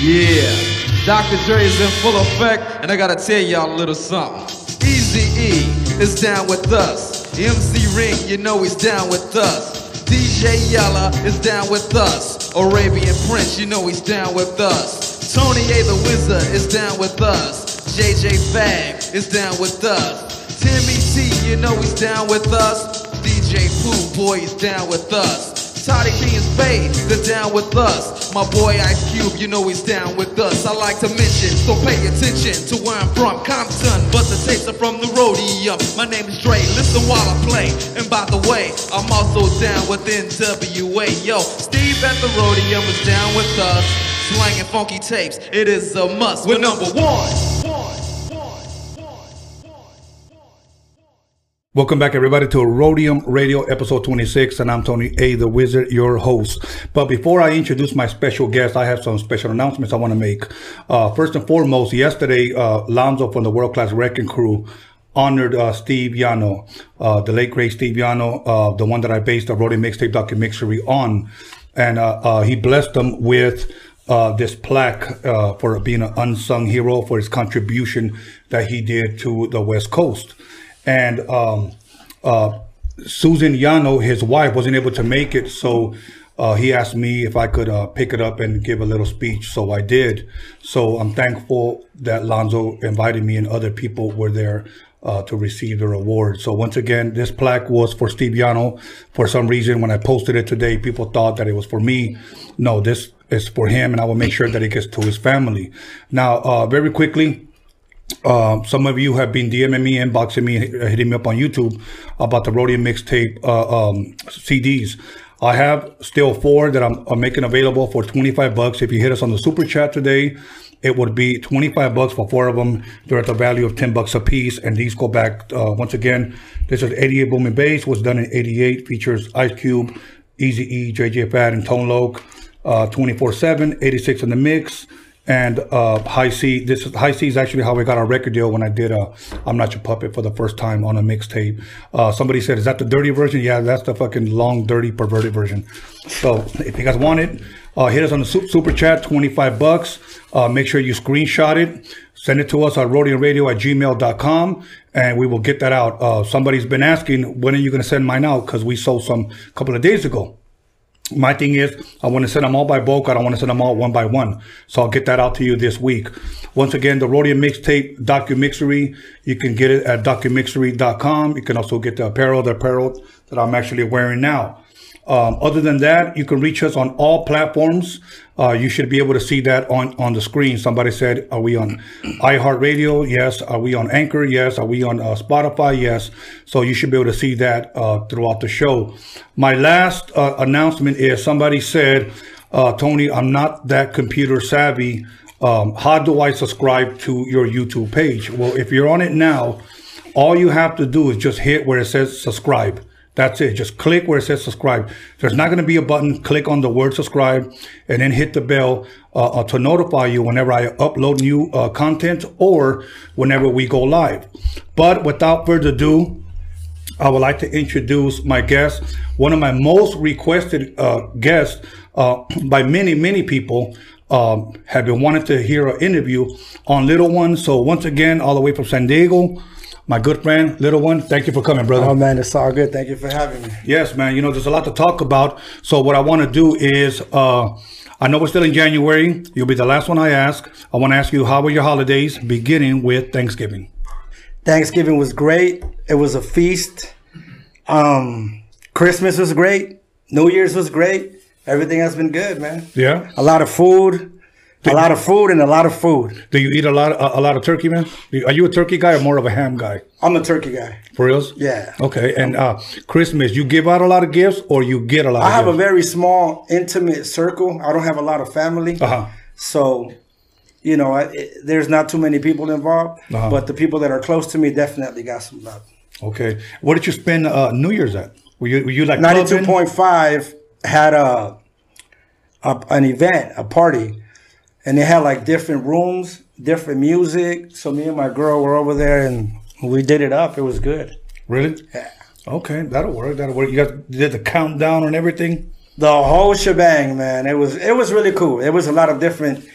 Yeah, Dr. Dre is in full effect, and I gotta tell y'all a little something. Easy E is down with us. MC Ren, you know he's down with us. DJ Yella is down with us. Arabian Prince, you know he's down with us. Tony A the Wizard is down with us. JJ Fad is down with us. Timmy T, you know he's down with us. DJ Pooh Boy is down with us. Toddy Tee and Spade, they're down with us. My boy Ice Cube, you know he's down with us. I like to mention, so pay attention to where I'm from, Compton. But the tapes are from the Roadium. My name is Dre, listen while I play. And by the way, I'm also down with NWA. Yo, Steve at the Roadium is down with us. Slanging funky tapes, it is a must. We're number one. Welcome back, everybody, to Roadium Radio, episode 26, and I'm Tony A, the Wizard, your host. But before I introduce my special guest, I have some special announcements I want to make. Uh, first and foremost, yesterday, uh, Lonzo from the World Class Wreckin' Cru honored uh, Steve Yano, uh, the late great Steve Yano, uh, the one that I based the Roadium Mixtape documentary on, and uh, he blessed them with. Uh, this plaque uh, for being an unsung hero for his contribution that he did to the West Coast and um, uh, Susan Yano, his wife, wasn't able to make it, so uh, he asked me if I could uh, pick it up and give a little speech. So I did. So I'm thankful that Lonzo invited me and other people were there uh, to receive the award. So once again, this plaque was for Steve Yano. For some reason, when I posted it today, people thought that it was for me. No, this is for him, and I will make sure that it gets to his family. Now, uh, very quickly, uh, some of you have been DMing me, inboxing me, hitting me up on YouTube about the Roadium mixtape uh, um, CDs. I have still four that I'm, I'm, making available for 25 bucks. If you hit us on the super chat today, it would be 25 bucks for four of them. They're at the value of 10 bucks a piece. And these go back, uh, once again, this is 88 Booming Bass, was done in 88, features Ice Cube, Easy E, JJ Fad, and Tone Loc, uh, 24 7, 86 in the mix and uh, Hi-C. This Hi-C is actually how we got our record deal when I did uh, "I'm Not Your Puppet" for the first time on a mixtape. Uh, somebody said, "Is that the dirty version?" Yeah, that's the fucking long, dirty, perverted version. So if you guys want it, uh, hit us on the super chat, twenty five bucks. Uh, make sure you screenshot it. Send it to us at roadiumradio at gmail.com and we will get that out. Uh, somebody's been asking, when are you going to send mine out? Because we sold some a couple of days ago my thing is I want to send them all by bulk. I don't want to send them all one by one. So I'll get that out to you this week. Once again, the Roadium Mixtape Documixery, you can get it at documixery.com. You can also get the apparel, the apparel that I'm actually wearing now. Um, other than that, you can reach us on all platforms. Uh, you should be able to see that on, on the screen. Somebody said, are we on iHeartRadio? Yes. Are we on Anchor? Yes. Are we on uh, Spotify? Yes. So you should be able to see that uh, throughout the show. My last uh, announcement is somebody said, uh, Tony, I'm not that computer savvy. Um, how do I subscribe to your YouTube page? Well, if you're on it now, all you have to do is just hit where it says subscribe. That's it. Just click where it says subscribe. There's not going to be a button. Click on the word subscribe and then hit the bell uh, uh, to notify you whenever I upload new uh, content or whenever we go live. But without further ado, I would like to introduce my guest, one of my most requested uh, guests uh, by many, many people. Um, have been wanting to hear an interview on Little One. So once again, all the way from San Diego, my good friend, little one. Thank you for coming, brother. Oh man, it's all good. Thank you for having me. Yes, man. You know, there's a lot to talk about. So what I want to do is, uh, I know we're still in January. You'll be the last one I ask. I want to ask you, how were your holidays, beginning with Thanksgiving? Thanksgiving was great. It was a feast. Um, Christmas was great. New Year's was great. Everything has been good, man. Yeah. A lot of food a lot of food and a lot of food. Do you eat a lot a, a lot of turkey, man? Are you a turkey guy or more of a ham guy? I'm a turkey guy. For reals? Yeah. Okay. And uh, Christmas, you give out a lot of gifts or you get a lot? Of? I have gifts? a very small, intimate circle. I don't have a lot of family. Uh-huh. So, you know, I, it, there's not too many people involved. Uh-huh. But the people that are close to me definitely got some love. Okay. What did you spend uh, New Year's at? Were you were you like ninety two point five had a, a an event, a party and they had like different rooms, different music. So me and my girl were over there and we did it up. It was good. Really? Yeah. Okay, that'll work. That'll work. You guys did the countdown and everything. The whole shebang, man. It was it was really cool. It was a lot of different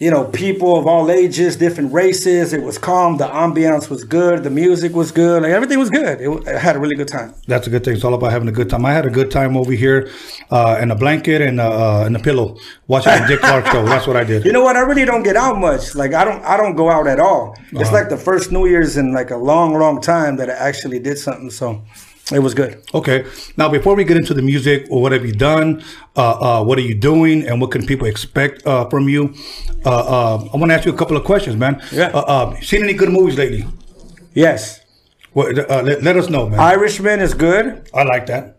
you know, people of all ages, different races. It was calm. The ambiance was good. The music was good. Like everything was good. It, I had a really good time. That's a good thing. It's all about having a good time. I had a good time over here, uh, in a blanket and uh, uh, and a pillow, watching the Dick Clark show. That's what I did. You know what? I really don't get out much. Like I don't, I don't go out at all. It's like the first New Year's in like a long, long time that I actually did something. So it was good. Okay. Now, before we get into the music, or what have you done? Uh, uh, what are you doing, and what can people expect uh, from you? Uh, uh, I want to ask you a couple of questions, man. Yeah. Uh, uh, seen any good movies lately? Yes, What, uh, let, let us know, man. Irishman is good. I like that.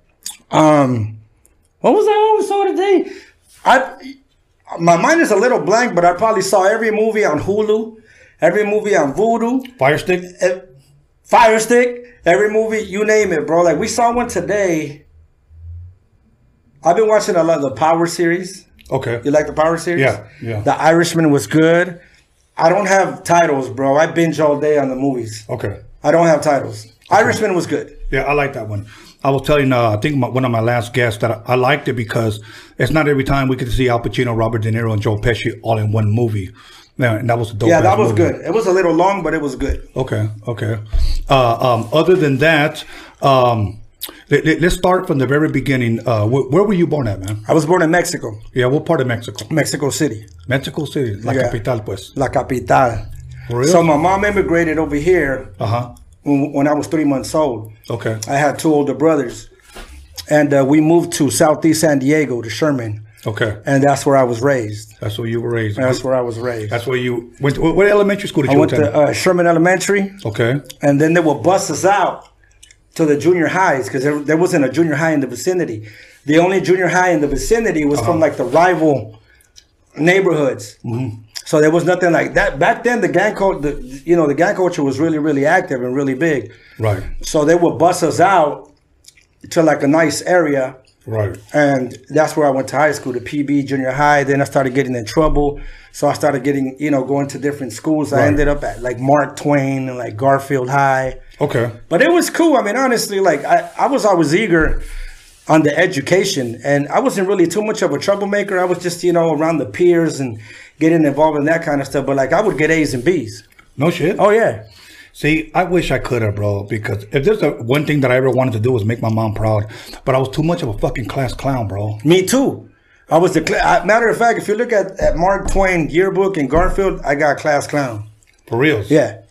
Um, what was I always saw today? I my mind is a little blank, but I probably saw every movie on Hulu, every movie on Vudu, Fire Stick. eh, Fire Stick, every movie you name it, bro. Like we saw one today. I've been watching a lot of the Power series. Okay. You like the Power series? Yeah, yeah. The Irishman was good. I don't have titles, bro. I binge all day on the movies. Okay. I don't have titles. Irishman was good. Yeah, I like that one. I was telling, uh, I think my, one of my last guests that I, I liked it because it's not every time we get to see Al Pacino, Robert De Niro, and Joe Pesci all in one movie. Yeah, and that was dope. Yeah, that was movie. good. It was a little long, but it was good. Okay, okay. Uh, um, other than that, um, let, us start from the very beginning. Uh, wh- where were you born at, man? I was born in Mexico, Yeah, what part of Mexico? Mexico City, Mexico City, la Yeah. capital, pues. La Capital. For real? So my mom immigrated over here Uh huh. when, when I was three months old. Okay. I had two older brothers, and uh, we moved to Southeast San Diego to Sherman, Okay. and that's where I was raised. That's where you were raised. That's where I was raised. That's where you went. To, what, elementary school did I you went attend? to uh, Sherman Elementary, okay. and then they would bus us out to the junior highs because there, there wasn't a junior high in the vicinity. The only junior high in the vicinity was from like the rival neighborhoods. So there was nothing like that back then. The gang culture, the, you know, the gang culture was really, really active and really big. Right. So they would bus us out to like a nice area, Right. and that's where I went to high school, to PB junior high. Then I started getting in trouble, so I started getting, you know, going to different schools. I ended up at like Mark Twain and like Garfield High. Okay. But it was cool. I mean, honestly, like I, I was always eager on the education, and I wasn't really too much of a troublemaker. I was just, you know, around the peers and getting involved in that kind of stuff. But like, I would get A's and B's. No shit. Oh yeah, See, I wish I could have, bro. Because if there's a one thing that I ever wanted to do was make my mom proud, but I was too much of a fucking class clown, bro. me too. I was the cl- matter of fact. If you look at, at Mark Twain yearbook and Garfield, I got class clown. For real. Yeah.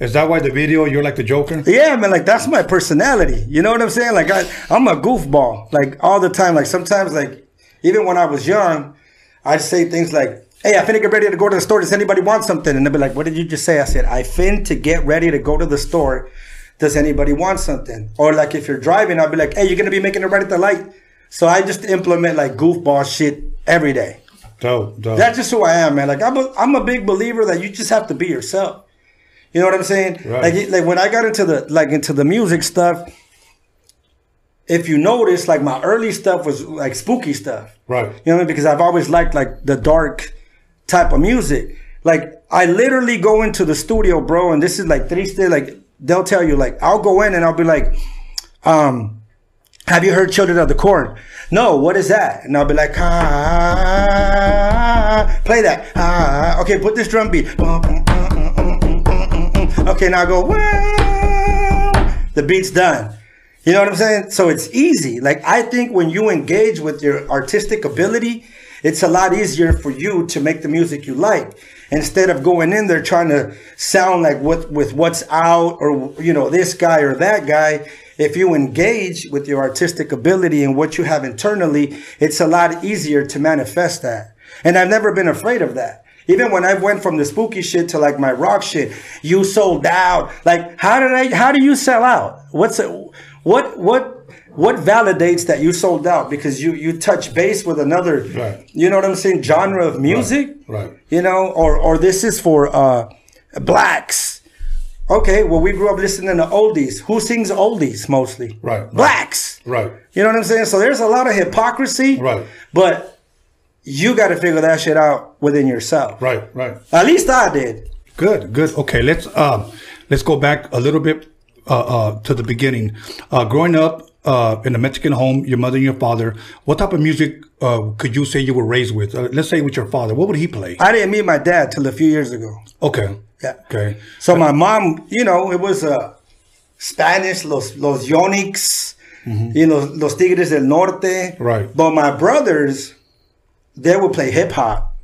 Is that why the video you're like the Joker? Yeah, man, like that's my personality. You know what I'm saying? Like I, I'm a goofball, like all the time. Like sometimes, like even when I was young, I'd say things like, "Hey, I finna get ready to go to the store. Does anybody want something?" And they'd be like, "What did you just say?" I said, "I fin to get ready to go to the store. Does anybody want something?" Or like if you're driving, I'll be like, "Hey, you're gonna be making it right at the light." So I just implement like goofball shit every day. Dope, dope. That's just who I am, man. Like I'm a, I'm a big believer that you just have to be yourself. You know what I'm saying? Right. Like like when I got into the like into the music stuff, if you notice, like my early stuff was like spooky stuff. right. You know what I mean? Because I've always liked like the dark type of music. Like I literally go into the studio, bro, and this is like three still like they'll tell you like I'll go in and I'll be like, um, have you heard Children of the Corn? No, what is that? And I'll be like, ah, play that. Ah, okay, put this drum beat. Okay, now go, wow. The beat's done. You know what I'm saying? So it's easy. Like I think when you engage with your artistic ability, it's a lot easier for you to make the music you like instead of going in there trying to sound like what with what's out or you know this guy or that guy. If you engage with your artistic ability and what you have internally, it's a lot easier to manifest that. And I've never been afraid of that. Even when I went from the spooky shit to like my rock shit, you sold out. Like, how did I? How do you sell out? What's it? What what what validates that you sold out? Because you you touch base with another. Right. You know what I'm saying? Genre of music. Right. You know, or or this is for uh blacks. Okay, well we grew up listening to oldies. Who sings oldies mostly? Right, right. Blacks. Right. You know what I'm saying? So there's a lot of hypocrisy. Right. But you got to figure that shit out within yourself. Right. Right. At least I did. Good, good. Okay, let's um, let's go back a little bit uh, uh, to the beginning. Uh, growing up, uh, in a Mexican home, your mother and your father, what type of music uh, could you say you were raised with? Uh, let's say with your father, what would he play? I didn't meet my dad till a few years ago. Okay. Yeah. Okay. So my mom, you know, it was uh, Spanish, los los Yonic's, you know, los Tigres del Norte. Right. But my brothers, they would play hip hop.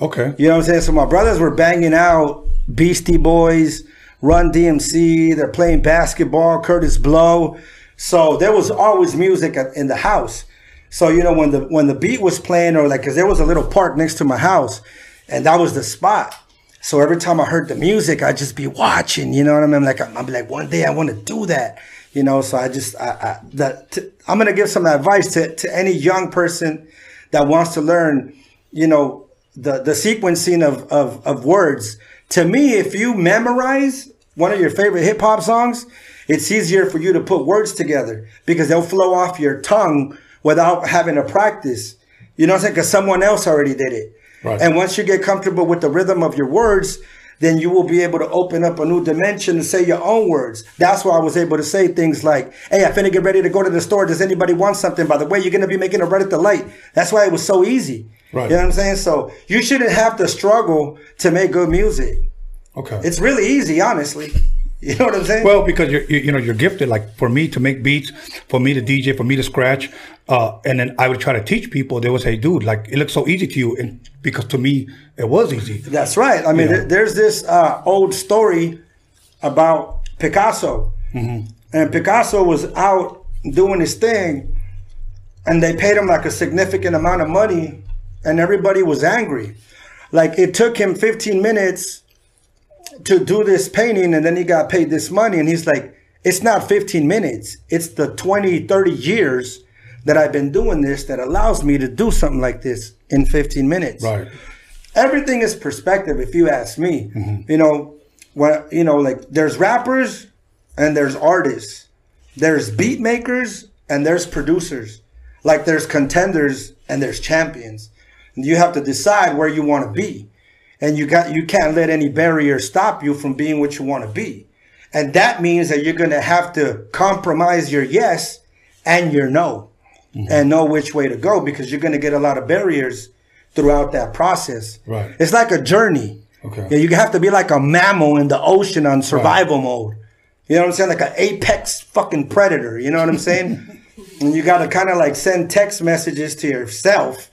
Okay. You know what I'm saying? So my brothers were banging out Beastie Boys, Run DMC. They're playing basketball, Kurtis Blow. So there was always music in the house. So you know when the when the beat was playing, or like, cause there was a little park next to my house, and that was the spot. So every time I heard the music, I'd just be watching. You know what I mean? Like I'm, I'm like, one day I want to do that. You know, so I just I, I that t- I'm gonna give some advice to to any young person that wants to learn. You know, the the sequencing of of of words. To me, if you memorize one of your favorite hip hop songs, it's easier for you to put words together because they'll flow off your tongue without having to practice. You know what I'm saying? Because someone else already did it. Right. And once you get comfortable with the rhythm of your words, then you will be able to open up a new dimension and say your own words. That's why I was able to say things like, Hey, I finna get ready to go to the store. Does anybody want something? By the way, you're going to be making a red at the light. That's why it was so easy. Right. You know what I'm saying? So you shouldn't have to struggle to make good music. Okay. It's really easy, honestly. You know what I'm saying? Well, because you're, you, you know, you're gifted. Like for me to make beats, for me to DJ, for me to scratch, uh, and then I would try to teach people. They would say, "Dude, like it looks so easy to you," and because to me it was easy. That's right. I mean, there- there's this uh, old story about Picasso, and Picasso was out doing his thing, and they paid him like a significant amount of money, and everybody was angry. Like it took him 15 minutes to do this painting, and then he got paid this money, and he's like, "It's not 15 minutes. It's the 20, 30 years." That I've been doing this that allows me to do something like this in 15 minutes Right. everything is perspective if you ask me mm-hmm. you know when you know like there's rappers and there's artists there's beat makers and there's producers like there's contenders and there's champions and you have to decide where you want to be and you got you can't let any barrier stop you from being what you want to be. And that means that you're going to have to compromise your yes and your no mm-hmm. and know which way to go because you're going to get a lot of barriers throughout that process. Right. it's like a journey. Okay. yeah, you have to be like a mammal in the ocean on survival mode. You know what i'm saying? Like an apex fucking predator you know what i'm saying? And you got to kind of like send text messages to yourself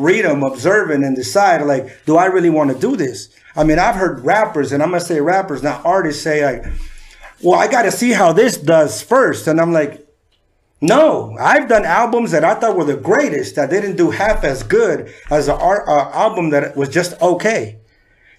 read them observe and decide like do i really want to do this i mean i've heard rappers and i'm gonna say rappers not artists say like well i gotta see how this does first and i'm like no, I've done albums that I thought were the greatest that didn't do half as good as an art, uh, album that was just okay.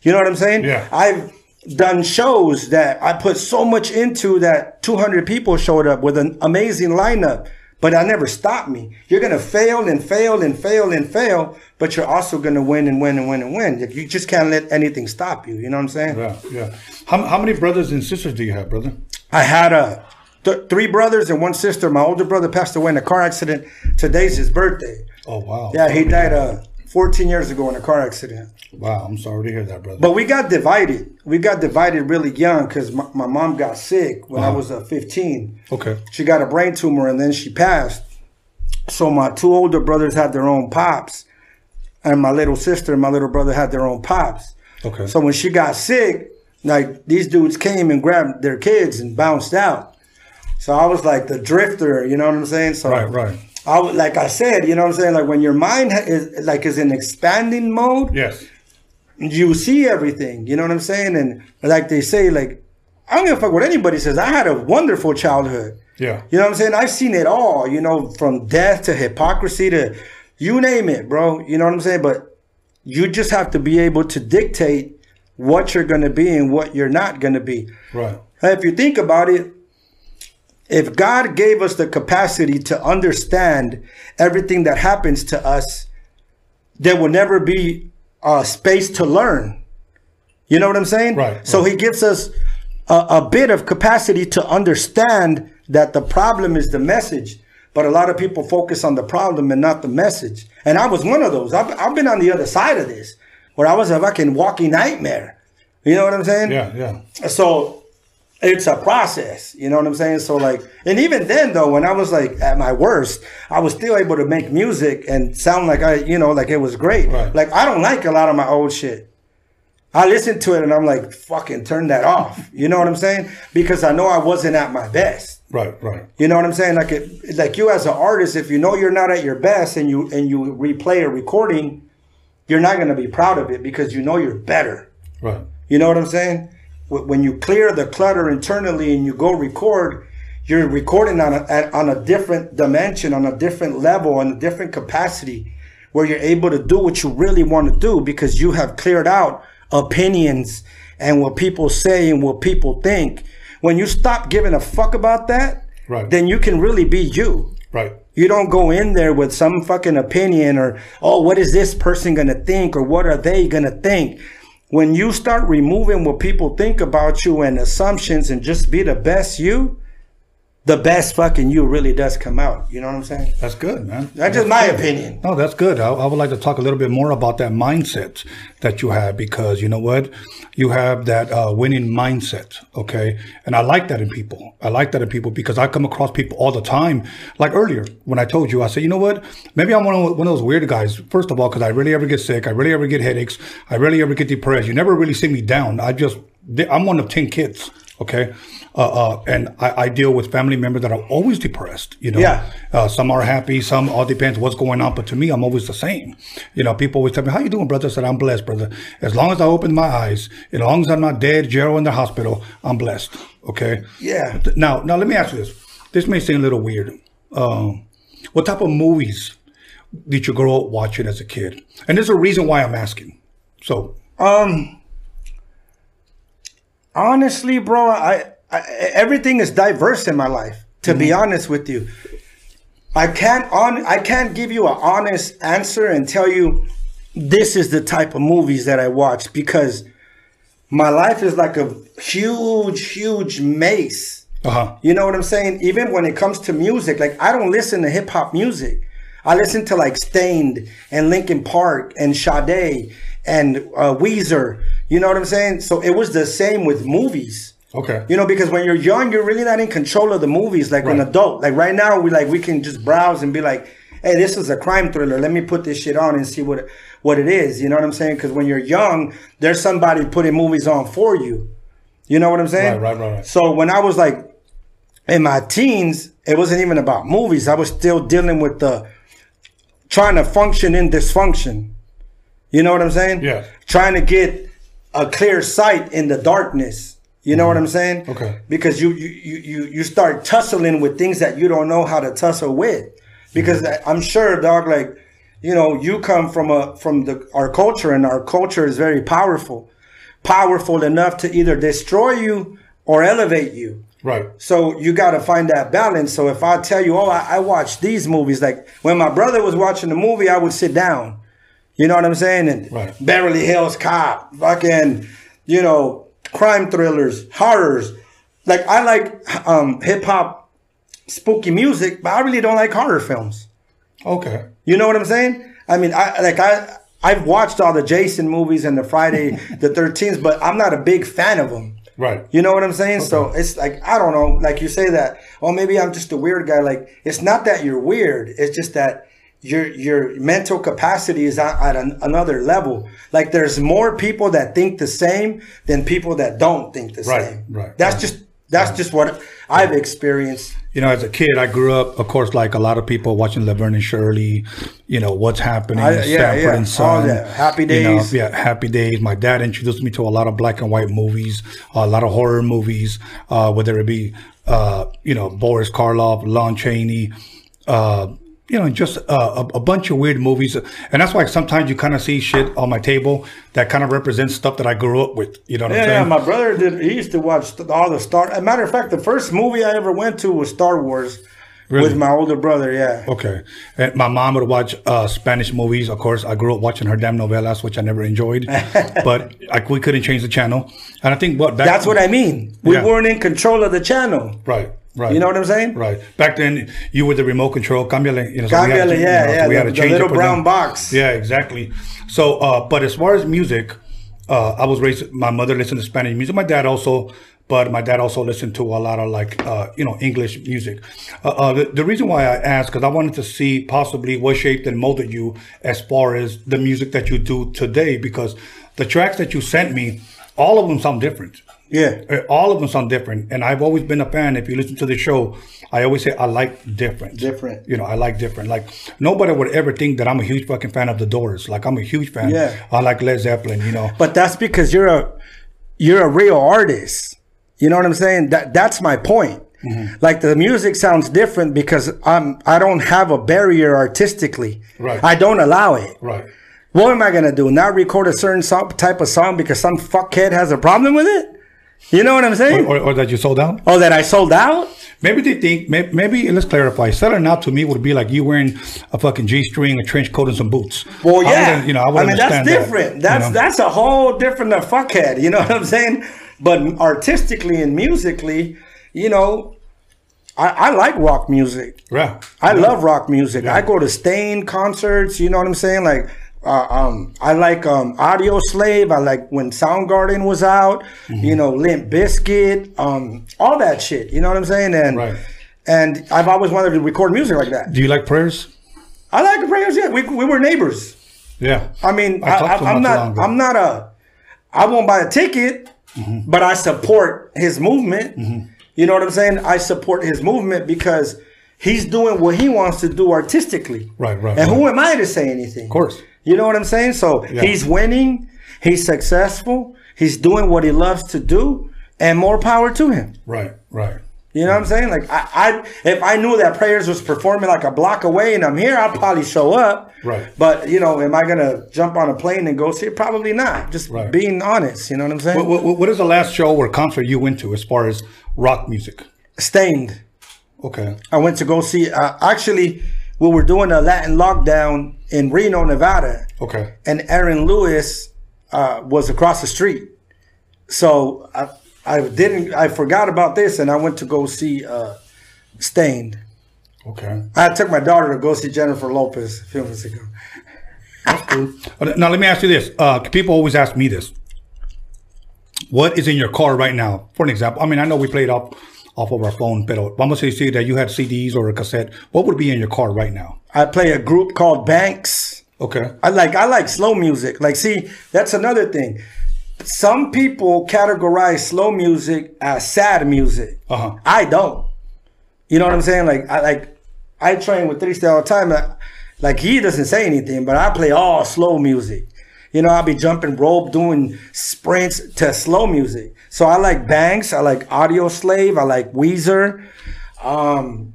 You know what I'm saying? Yeah. I've done shows that I put so much into that 200 people showed up with an amazing lineup, but that never stopped me. You're gonna fail and fail and fail and fail, but you're also gonna win and win and win and win. You just can't let anything stop you. You know what I'm saying? Yeah. Yeah. How, how many brothers and sisters do you have, brother? I had a th- three brothers and one sister. My older brother passed away in a car accident. Today's his birthday. Oh wow. Yeah, he died uh, 14 years ago in a car accident. Wow. I'm sorry to hear that, brother. But we got divided. We got divided really young because my, my mom got sick when I Uh-huh. was uh, 15. okay. She got a brain tumor and then she passed. So my two older brothers had their own pops, and my little sister and my little brother had their own pops. Okay. So when she got sick, like these dudes came and grabbed their kids and bounced out. So I was like the drifter, you know what I'm saying? So Right. Right. I like I said, you know what I'm saying? Like when your mind is like is in expanding mode, Yes. you see everything. You know what I'm saying? And like they say, like I don't give a fuck what anybody says. I had a wonderful childhood. Yeah. You know what I'm saying? I've seen it all, you know, from death to hypocrisy to you name it, bro. You know what I'm saying? But you just have to be able to dictate what you're going to be and what you're not going to be. Right. If you think about it, if God gave us the capacity to understand everything that happens to us, there will never be a space to learn. You know what I'm saying? Right, So right. he gives us a, a bit of capacity to understand that the problem is the message. But a lot of people focus on the problem and not the message. And I was one of those. I've, I've been on the other side of this, where I was a fucking walking nightmare. You know what I'm saying? Yeah. Yeah. So it's a process. You know what I'm saying? So like, and even then though, when I was like at my worst, I was still able to make music and sound like I, you know, like it was great. Right. Like I don't like a lot of my old shit. I listen to it and I'm like, fucking turn that off. You know what I'm saying? Because I know I wasn't at my best. Right, right. You know what I'm saying? Like it, like you as an artist, if you know you're not at your best and you and you replay a recording, you're not gonna be proud of it because you know you're better. Right. You know what I'm saying? Wh- When you clear the clutter internally and you go record, you're recording on a on a different dimension, on a different level, on a different capacity, where you're able to do what you really want to do because you have cleared out opinions and what people say and what people think. When you stop giving a fuck about that, Right. then you can really be you. Right. You don't go in there with some fucking opinion or, oh, what is this person gonna think or what are they gonna think? When you start removing what people think about you and assumptions and just be the best you, the best fucking you really does come out. You know what I'm saying? That's good, man. That's just my opinion. No, that's good. I, I would like to talk a little bit more about that mindset that you have because you know what? You have that uh, winning mindset, okay? And I like that in people. I like that in people because I come across people all the time. Like earlier, when I told you, I said, you know what? Maybe I'm one of, one of those weird guys, first of all, because I really ever get sick. I really ever get headaches. I really ever get depressed. You never really see me down. I just, I'm one of 10 kids, okay? Uh, uh, and I, I deal with family members that are always depressed, you know? Yeah. Uh, some are happy, some all depends what's going on. But to me, I'm always the same. You know, people always tell me, "How you doing, brother?" I said, "I'm blessed, brother. As long as I open my eyes, as long as I'm not dead, jail in the hospital, I'm blessed." Okay. Yeah. Now, now let me ask you this. This may seem a little weird. Um, what type of movies did you grow up watching as a kid? And there's a reason why I'm asking. So, Um, honestly, bro, I, I everything is diverse in my life. To be honest with you, I can't on I can't give you an honest answer and tell you this is the type of movies that I watch because my life is like a huge, huge maze. uh huh. You know what I'm saying? Even when it comes to music, like I don't listen to hip hop music. I listen to like Staind and Linkin Park and Sade and uh, Weezer. You know what I'm saying? So it was the same with movies. Okay. You know, because when you're young, you're really not in control of the movies like an adult. Like right now, we like we can just browse and be like, "Hey, this is a crime thriller. Let me put this shit on and see what what it is." You know what I'm saying? Because when you're young, there's somebody putting movies on for you. You know what I'm saying? Right, right, right, right. So when I was like in my teens, it wasn't even about movies. I was still dealing with the trying to function in dysfunction. You know what I'm saying? Yeah. Trying to get a clear sight in the darkness. You know what I'm mm-hmm. saying? Okay. Because you you you you start tussling with things that you don't know how to tussle with. Because mm-hmm. I'm sure, dog, like you know, you come from a from the our culture, and our culture is very powerful, powerful enough to either destroy you or elevate you. Right. So you got to find that balance. So if I tell you, oh, I, I watch these movies, like when my brother was watching the movie, I would sit down. You know what I'm saying? And Right. Beverly Hills Cop, fucking, you know, crime thrillers, horrors. Like I like um, hip hop, spooky music, but I really don't like horror films. Okay. You know what I'm saying? I mean, I like I I've watched all the Jason movies and the Friday the 13th, but I'm not a big fan of them. Right. You know what I'm saying? So it's like I don't know. Like you say that, oh, maybe I'm just a weird guy. Like it's not that you're weird. It's just that your your mental capacity is at, at an, another level. Like there's more people that think the same than people that don't think the Right, same. right, That's right. just that's just what I've experienced. you know, as a kid, I grew up, of course, like a lot of people watching Laverne and Shirley. You know what's happening, I- yeah, Sanford yeah, and Son, all that. Happy you know, Days. yeah, Happy Days. My dad introduced me to a lot of black and white movies, a lot of horror movies, uh, whether it be, uh, you know, Boris Karloff, Lon Chaney, uh, you know, just uh, a, a bunch of weird movies. And that's why sometimes you kind of see shit on my table that kind of represents stuff that I grew up with. You know what Yeah, I'm saying? yeah. My brother did. He used to watch all the Star. As a matter of fact, the first movie I ever went to was Star Wars Really? with my older brother. Yeah. Okay. And my mom would watch uh, Spanish movies. Of course, I grew up watching her damn novelas, which I never enjoyed. but I, we couldn't change the channel. And I think what back That's what I mean. We Yeah. weren't in control of the channel. Right. Right. You know what I'm saying? Right. Back then, you were the remote control. Cambiale. You know, so we had to- Cambiale, you yeah, know, so yeah, we had the- to the change it little brown them. box. Yeah, exactly. So, uh, but as far as music, uh, I was raised. My mother listened to Spanish music. My dad also, but my dad also listened to a lot of like uh, you know English music. Uh, uh, the, the reason why I asked because I wanted to see possibly what shaped and molded you as far as the music that you do today. Because the tracks that you sent me, all of them sound different. Yeah. Uh, All of them sound different, and I've always been a fan. If you listen to the show, I always say I like different. Different. You know, I like different. Like nobody would ever think that I'm a huge fucking fan of the Doors. Like I'm a huge fan. Yeah. I like Led Zeppelin. You know. But that's because you're a you're a real artist. You know what I'm saying? That that's my point. Mm-hmm. Like the music sounds different because I'm I don't have a barrier artistically. Right. I don't allow it. Right. What am I gonna do? Not record a certain song, type of song because some fuckhead has a problem with it? You know what I'm saying? Or, or that you sold out. oh, that I sold out? Maybe they think. Maybe, maybe let's clarify. Selling out to me would be like you wearing a fucking g string, a trench coat, and some boots. Well, yeah. you know, I would mean, that's understand that, different. you that's know? that's a whole different uh, fuckhead. You know what I'm saying? But artistically and musically, you know, I, I like rock music. yeah. I love rock music. I go to Staind concerts. You know what I'm saying? Like, uh, um, I like um, Audioslave. I like when Soundgarden was out. Mm-hmm. You know, Limp Bizkit, um, all that shit. You know what I'm saying? And Right. and I've always wanted to record music like that. Do you like prayers? I like prayers. Yeah, we, we were neighbors. Yeah. I mean, I I'm not too long not. ago. I'm not a. I won't buy a ticket, Mm-hmm. but I support his movement. You know what I'm saying? I support his movement because he's doing what he wants to do artistically. Right, right, And who am I to say anything? Of course. You know what I'm saying? So he's winning. He's successful. He's doing what he loves to do, and more power to him. Right. Right. You know what I'm saying? Like I, I, if I knew that Prayers was performing like a block away and I'm here, I'd probably show up. Right. But you know, am I gonna jump on a plane and go see it? Probably not. Just Right. being honest. You know what I'm saying? What, what, what is the last show or concert you went to as far as rock music? Staind. Okay. I went to go see. Uh, actually, we were doing a Latin lockdown in Reno, Nevada, Okay. and Aaron Lewis uh, was across the street. So I, I didn't. I forgot about this, and I went to go see uh, Staind. Okay. I took my daughter to go see Jennifer Lopez a few months ago. Uh, Now let me ask you this. Uh, people always ask me this. What is in your car right now? For an example, I mean, I know we played off off of our phone, pero vamos a decir that you had CDs or a cassette. What would be in your car right now? I play a group called Banks. Okay. I like I like slow music. Like, see, that's another thing. Some people categorize slow music as sad music. Uh-huh. I don't. You know what I'm saying? Like, I like I train with Triste all the time. Like he doesn't say anything, but I play all slow music. You know, I'll be jumping rope, doing sprints to slow music. So I like Banks. I like Audioslave. I like Weezer. Um,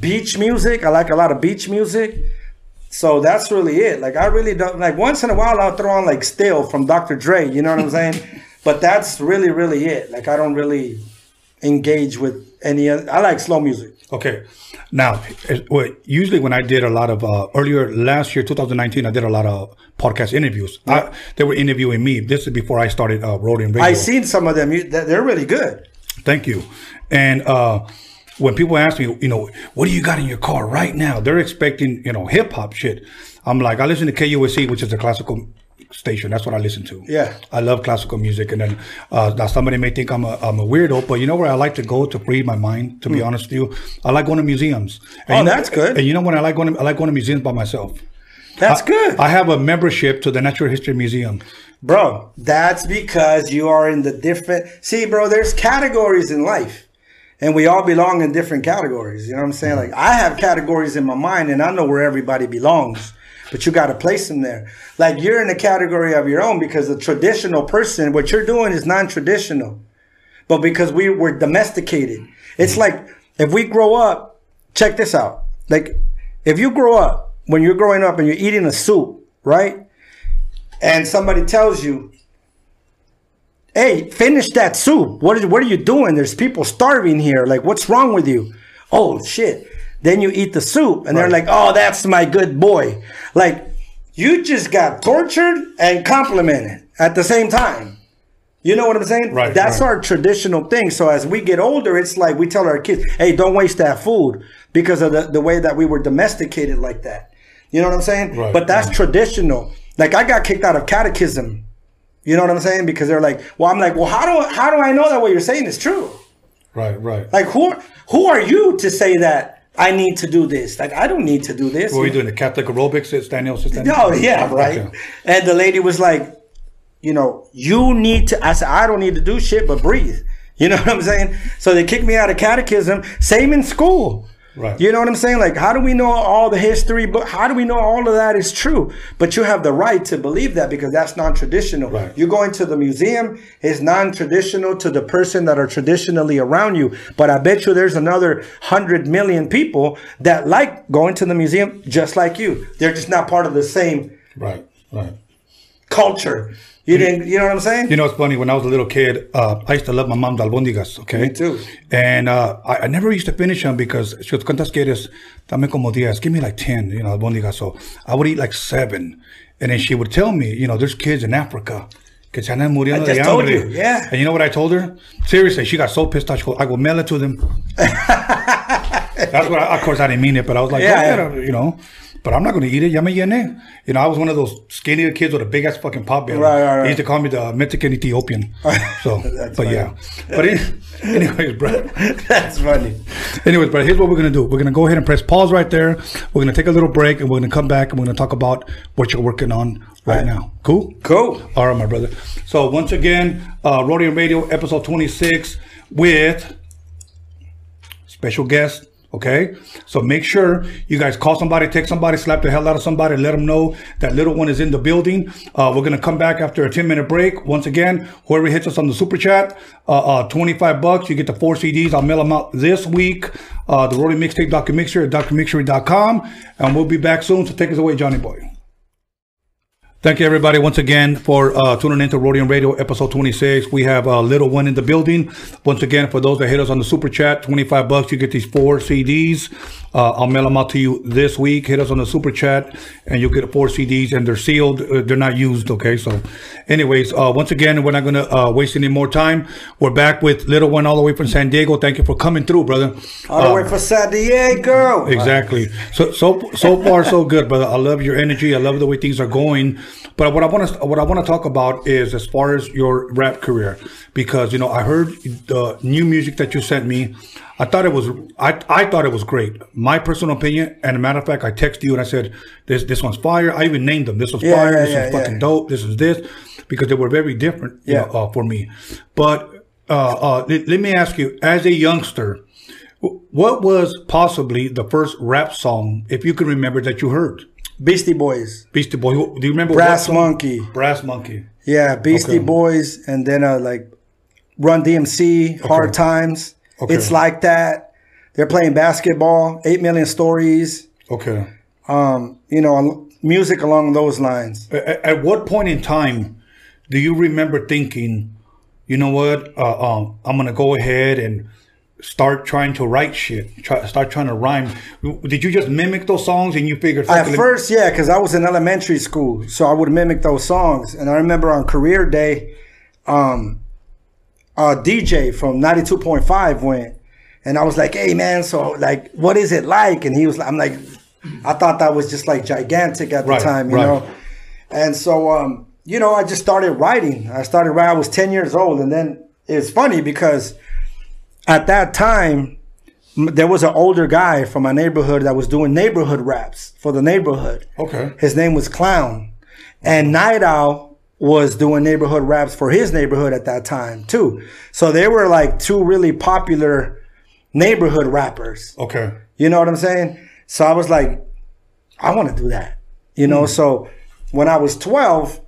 beach music. I like a lot of beach music. So that's really it. Like I really don't like once in a while I'll throw on like Still from Dr. Dre, you know what I'm saying? but that's really, really it. Like I don't really engage with any I like slow music. Okay. Now, usually when I did a lot of uh, earlier last year, 2019, I did a lot of podcast interviews. I, they were interviewing me. This is before I started uh, Roadium Radio. I seen some of them. You- they- They're really good. Thank you. And uh, when people ask me, you know, what do you got in your car right now? They're expecting, you know, hip hop shit. I'm like, I listen to KUSC, which is a classical station. That's what I listen to. Yeah. I love classical music. And then uh, now somebody may think I'm a, I'm a weirdo, but you know where I like to go to free my mind, to be honest with you? I like going to museums. And Hmm. Oh, you know- that's good. And you know when I like going to, I like going to museums by myself. That's I- good. I have a membership to the Natural History Museum. Bro, that's because you are in the different See, bro, there's categories in life. And we all belong in different categories. You know what I'm saying? Like I have categories in my mind and I know where everybody belongs. But you gotta place them there. Like you're in a category of your own because the traditional person, what you're doing is non-traditional. But because we were domesticated. It's mm-hmm. like if we grow up, check this out. Like if you grow up, when you're growing up and you're eating a soup, right? and somebody tells you, "Hey, finish that soup. What is what are you doing? There's people starving here. Like, what's wrong with you?" Oh shit! Then you eat the soup, and they're like, "Oh, that's my good boy." Like, you just got tortured and complimented at the same time. You know what I'm saying? Right, That's right. our traditional thing. So as we get older, it's like we tell our kids, "Hey, don't waste that food," because of the, the way that we were domesticated like that. You know what I'm saying? Right, but that's right. traditional. Like I got kicked out of catechism. You know what I'm saying? Because they're like, well, I'm like, well, how do how do I know that what you're saying is true? Right, right. Like who who are you to say that I need to do this? Like I don't need to do this. What are you doing? The Catholic aerobics? It's Daniel. It's Daniel? No, yeah, right. Okay. And the lady was like, you know, you need to. I said, I don't need to do shit but breathe. You know what I'm saying? So they kicked me out of catechism. Same in school. Right. You know what I'm saying? Like, how do we know all the history? But how do we know all of that is true? But you have the right to believe that because that's non-traditional. Right. You go into the museum is non-traditional to the person that are traditionally around you. But I bet you there's another hundred million people that like going to the museum just like you. They're just not part of the same Right, right. culture. You didn't. You know what I'm saying? You know, it's funny. When I was a little kid, uh, I used to love my mom's albóndigas. Okay, Me too. And uh, I, I never used to finish them because she was cuántas quieres? Dame como diez. Give me like ten. You know, albóndigas. So I would eat like seven, and then she would tell me, you know, there's kids in Africa. Que se andan muriendo I just de told you, yeah. And you know what I told her? Seriously, she got so pissed off. She goes, I will mail it to them. That's what. I, of course, I didn't mean it, but I was like, Yeah, yeah, yeah. you know. But I'm not going to eat it. Me llené. You know, I was one of those skinnier kids with a big ass fucking pop belly. Right, right, right. They used to call me the Mexican Ethiopian. So, but funny. yeah. But anyways, bro. That's funny. Anyways, bro, here's what we're gonna do. We're gonna go ahead and press pause right there. We're gonna take a little break, and we're gonna come back, and we're gonna talk about what you're working on right, Right. now. Cool. Cool. All right, my brother. So once again, uh, Roadium Radio episode 26 with special guest. Okay, so make sure you guys call somebody, text somebody, slap the hell out of somebody, let them know that little one is in the building. Uh, we're gonna come back after a 10 minute break. Once again, whoever hits us on the super chat, uh, uh, 25 bucks, you get the four CDs. I'll mail them out this week. Uh, the Roadium Mixtape Documixery at documixery.com, and we'll be back soon. So take us away, Johnny Boy. Thank you, everybody, once again for uh, tuning into Roadium Radio, episode 26. We have a little one in the building. Once again, for those that hit us on the super chat, 25 bucks, you get these four CDs. Uh, I'll mail them out to you this week. Hit us on the super chat, and you'll get four CDs, and they're sealed. Uh, they're not used, okay? So, anyways, uh, once again, we're not going to uh, waste any more time. We're back with little one all the way from San Diego. Thank you for coming through, brother. All the way for San Diego. Exactly. So so so far so good, brother. I love your energy. I love the way things are going. But what I want to what I want to talk about is as far as your rap career, because you know I heard the new music that you sent me. I thought it was I, I thought it was great. My personal opinion, and a matter of fact, I texted you and I said this this one's fire. I even named them. This was Yeah, fire. yeah, this yeah, was fucking dope. This is this because they were very different. You Yeah. know, uh, for me. But uh, uh, let, let me ask you, as a youngster, what was possibly the first rap song, if you can remember, that you heard? Beastie Boys. Beastie Boy. Do you remember? Brass? Monkey. Brass Monkey. Yeah, Beastie Okay. Boys, and then uh, like Run DMC, Hard Times. Okay. It's like that. They're playing basketball. Eight million stories. Okay. Um, you know, music along those lines. A- a- At what point in time do you remember thinking, you know what, uh, um, I'm gonna go ahead and start trying to write shit, try, start trying to rhyme? Did you just mimic those songs and you figured? At "Fuck it, first, yeah, because I was in elementary school, so I would mimic those songs. And I remember on career day, um, a DJ from 92.5 went, and I was like, hey, man, so like, what is it like? And he was like, I'm like, I thought that was just like gigantic at the Right, time, you right. know? And so, um, you know, I just started writing. I started writing, I was 10 years old. And then it's funny because at that time, there was an older guy from my neighborhood that was doing neighborhood raps for the neighborhood. Okay. His name was Clown. And Night Owl was doing neighborhood raps for his neighborhood at that time too. So they were like two really popular neighborhood rappers. Okay. You know what I'm saying? So I was like, I want to do that. You know, so when I was 12,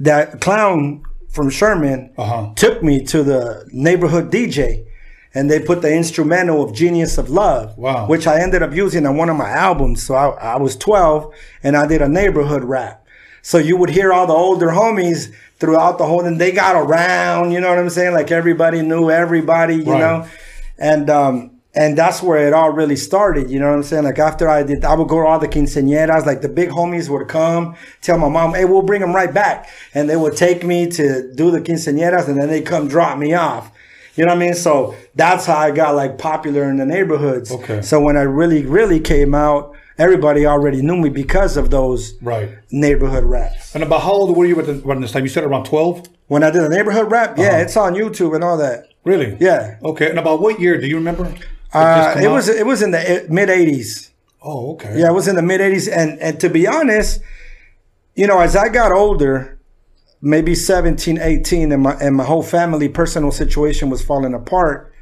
that clown from Sherman Uh-huh. took me to the neighborhood DJ and they put the instrumental of Genius of Love, Wow. which I ended up using on one of my albums. So I, I was 12 and I did a neighborhood rap. So you would hear all the older homies throughout the whole, and they got around, you know what I'm saying? Like everybody knew everybody, you Right. know? And, um, and that's where it all really started. You know what I'm saying? Like after I did, I would go to all the quinceañeras. Like the big homies would come, tell my mom, "Hey, we'll bring them right back," and they would take me to do the quinceañeras, and then they come drop me off. You know what I mean? So that's how I got like popular in the neighborhoods. Okay. So when I really, really came out, everybody already knew me because of those Right. neighborhood raps. And about how old were you at, the, around this time? You said around 12? When I did a neighborhood rap, yeah, Uh-huh. it's on YouTube and all that. Really? Yeah. Okay. And about what year? Do you remember? Uh, it out? was it was in the mid '80s. Oh, okay. Yeah, it was in the mid '80s, and and to be honest, you know, as I got older, maybe 17, 18, and my and my whole family personal situation was falling apart.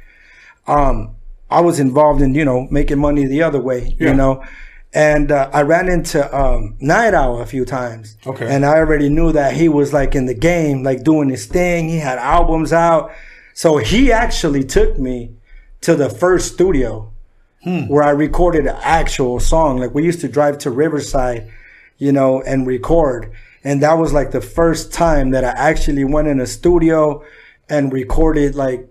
Um, I was involved in you know making money the other way, Yeah. you know, and uh, I ran into um, Night Owl a few times. Okay. and I already knew that he was like in the game, like doing his thing. He had albums out, so he actually took me to the first studio where I recorded an actual song. Like we used to drive to Riverside, you know, and record. And that was like the first time that I actually went in a studio and recorded like,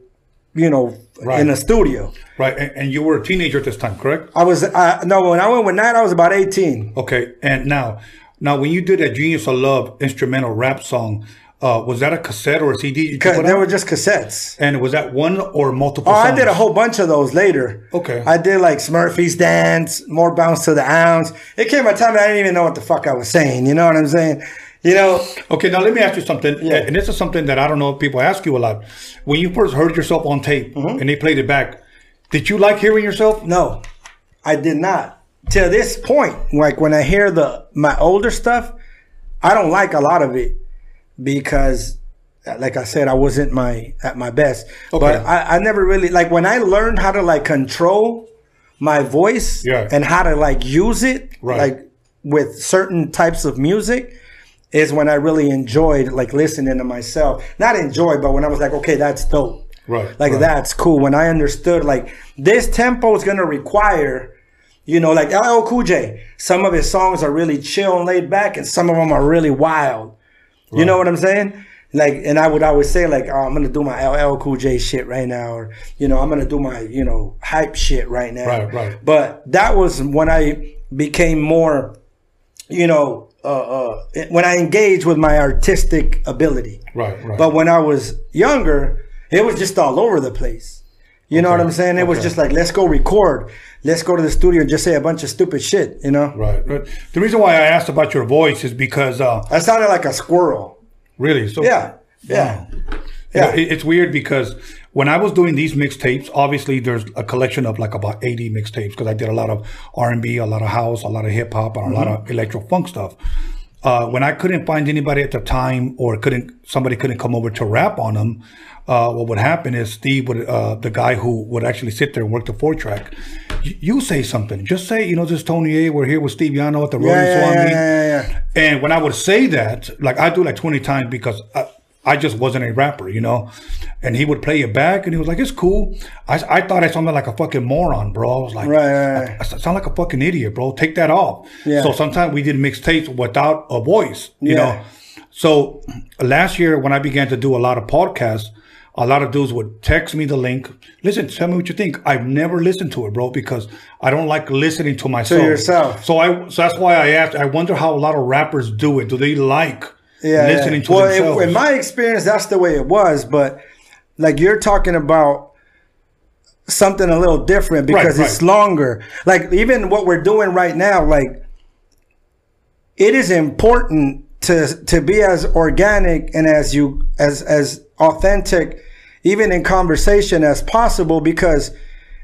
you know, Right. in a studio. Right. And, and you were a teenager at this time, correct? I was, uh, no, when I went with Night, I was about 18. Okay. And now, now when you did that Genius of Love instrumental rap song, uh, was that a cassette or a CD? they were just cassettes. and was that one or multiple Oh, I did a whole bunch of those later. Okay. I did like Smurfy's Dance, More Bounce to the Ounce. It came a time that I didn't even know what the fuck I was saying. You know what I'm saying? You know, Okay, now let me ask you something. Yeah. And this is something that I don't know if people ask you a lot. When you first heard yourself on tape Mm-hmm. and they played it back, did you like hearing yourself? No, I did not. To this point, like when I hear the my older stuff, I don't like a lot of it because, like I said, I wasn't my at my best. Okay. But I, I never really like when I learned how to like control my voice Yeah. and how to like use it, Right. like with certain types of music. Is when I really enjoyed like listening to myself. Not enjoy, but when I was like, okay, that's dope. Right. Like right. that's cool. When I understood like this tempo is gonna require, you know, like LL Cool J. Some of his songs are really chill and laid back, and some of them are really wild. You know what I'm saying? Like, and I would always say like, oh, I'm gonna do my LL Cool J shit right now, or you know, I'm gonna do my you know hype shit right now. Right, right. But that was when I became more, you know, uh, uh, when I engaged with my artistic ability. Right, right. But when I was younger, it was just all over the place. You know what I'm saying? It was just like, let's go record. Let's go to the studio and just say a bunch of stupid shit, you know? right, right. The reason why I asked about your voice is because, uh, I sounded like a squirrel. really, so Yeah. Yeah. Know, Yeah. it- it's weird because when I was doing these mixtapes, obviously there's a collection of like about 80 mixtapes because I did a lot of R&B, a lot of house, a lot of hip hop, and a lot Mm-hmm. of electro funk stuff. Uh, when I couldn't find anybody at the time, or couldn't somebody couldn't come over to rap on them, uh, what would happen is Steve would, uh, the guy who would actually sit there and work the four track, you, you say something, just say, you know, this is Tony A. We're here with Steve Yano at the Rolling Yeah, Swami. yeah, yeah, yeah. And when I would say that, like I do like 20 times because I, I just wasn't a rapper, you know? And he would play it back and he was like, it's cool. I, I thought I sounded like a fucking moron, bro. I was like, Right, right, right. I, I sound like a fucking idiot, bro. Take that off. Yeah. So sometimes we did mixtapes without a voice, you Yeah. know? So last year when I began to do a lot of podcasts, a lot of dudes would text me the link. Listen, tell me what you think. I've never listened to it, bro, because I don't like listening to myself. yourself. So I, so that's why I asked. I wonder how a lot of rappers do it. Do they like Yeah. listening yeah. to well, themselves? in my experience, that's the way it was. But like you're talking about something a little different because Right, it's right. longer. Like even what we're doing right now, like it is important to to be as organic and as you as as authentic even in conversation as possible because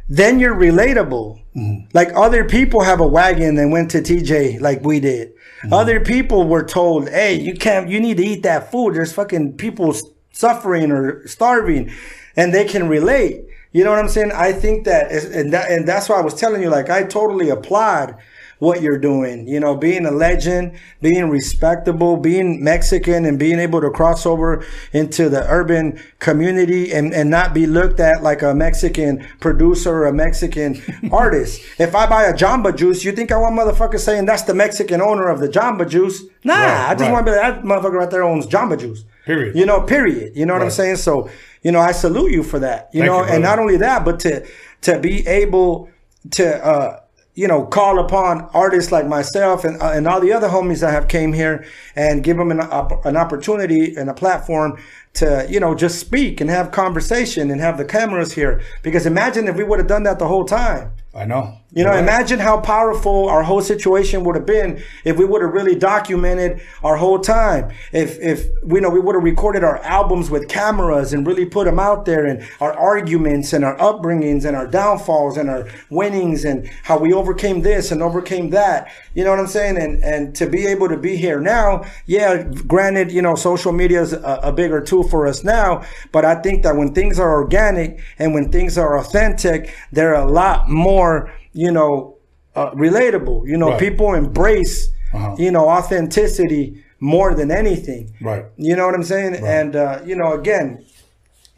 then you're relatable mm-hmm. like other people have a wagon and went to tj like we did Mm-hmm. other people were told hey you can't you need to eat that food. There's fucking people suffering or starving. And they can relate. You know what i'm saying? I think that and that and that's why i was telling you like i totally applaud what you're doing. You know, being a legend, being respectable, being Mexican, and being able to cross over into the urban community and, and not be looked at like a Mexican producer or a Mexican artist. If I buy a Jamba Juice, you think I want motherfuckers saying that's the Mexican owner of the Jamba Juice? Nah, Right, I just right. want to be like, that motherfucker right there owns Jamba Juice. Period. You know, period. You know what I'm saying? So, you know, I salute you for that. You Thank know, you, and not only that, but to to be able to uh you know call upon artists like myself and uh, and all the other homies that have came here and give them an op- an opportunity and a platform to you know just speak and have conversation and have the cameras here because imagine if we would have done that the whole time I know. You know, Right. imagine how powerful our whole situation would have been if we would have really documented our whole time. If, if we know we would have recorded our albums with cameras and really put them out there and our arguments and our upbringings and our downfalls and our winnings and how we overcame this and overcame that. You know what I'm saying? And, and to be able to be here now, yeah, granted, you know, social media is a, a bigger tool for us now, but I think that when things are organic and when things are authentic, they're a lot more, you know, uh, relatable. You know, Right. people embrace, Uh-huh. you know, authenticity more than anything. Right. You know what I'm saying? And, uh, you know, again,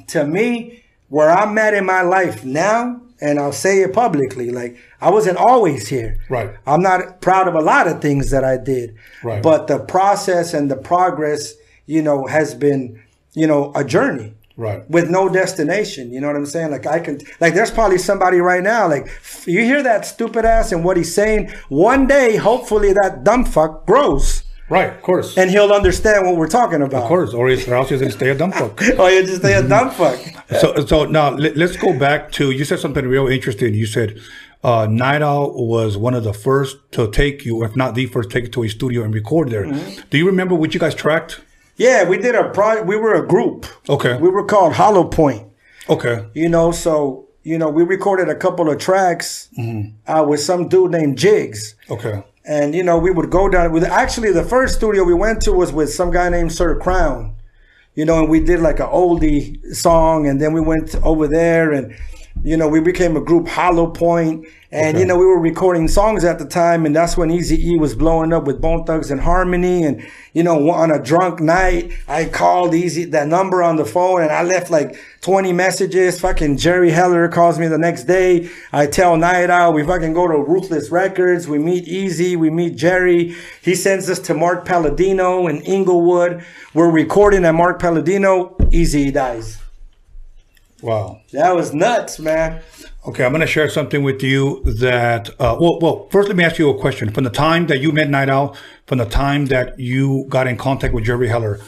to me, where I'm at in my life now, and I'll say it publicly, like I wasn't always here. Right. I'm not proud of a lot of things that I did. Right. But the process and the progress, you know, has been, you know, a journey Right. with no destination. You know what I'm saying? Like I can, like there's probably somebody right now, like you hear that stupid ass and what he's saying. One day, hopefully, that dumb fuck grows Right. Of course. and he'll understand what we're talking about. of course. Or else or he's gonna stay a dumb fuck. Oh, you just stay a dumb fuck. so so now let, us go back to you said something real interesting. You said uh, Night Owl was one of the first to take you, if not the first, take you to a studio and record there. Mm-hmm. Do you remember what you guys tracked? Yeah, we did a pro. We were a group. Okay. We were called Hollow Point. Okay. You know, so you know, we recorded a couple of tracks uh, with some dude named Jigs. Okay. And you know, we would go down with actually the first studio we went to was with some guy named Sir Crown. You know, and we did like an oldie song, and then we went over there, and you know, we became a group Hollow Point, and Okay. you know, we were recording songs at the time, and that's when Easy E was blowing up with Bone Thugs and Harmony, and you know, on a drunk night, I called Eazy that number on the phone, and I left like 20 messages. Fucking Jerry Heller calls me the next day. I tell Night Owl we fucking go to Ruthless Records. We meet Eazy. We meet Jerry. He sends us to Mark Palladino in Inglewood. We're recording at Mark Palladino. Eazy dies. Wow. That was nuts, man. Okay, I'm going to share something with you that, uh, well, well, first let me ask you a question. From the time that you met Night Owl, from the time that you got in contact with Jerry Heller,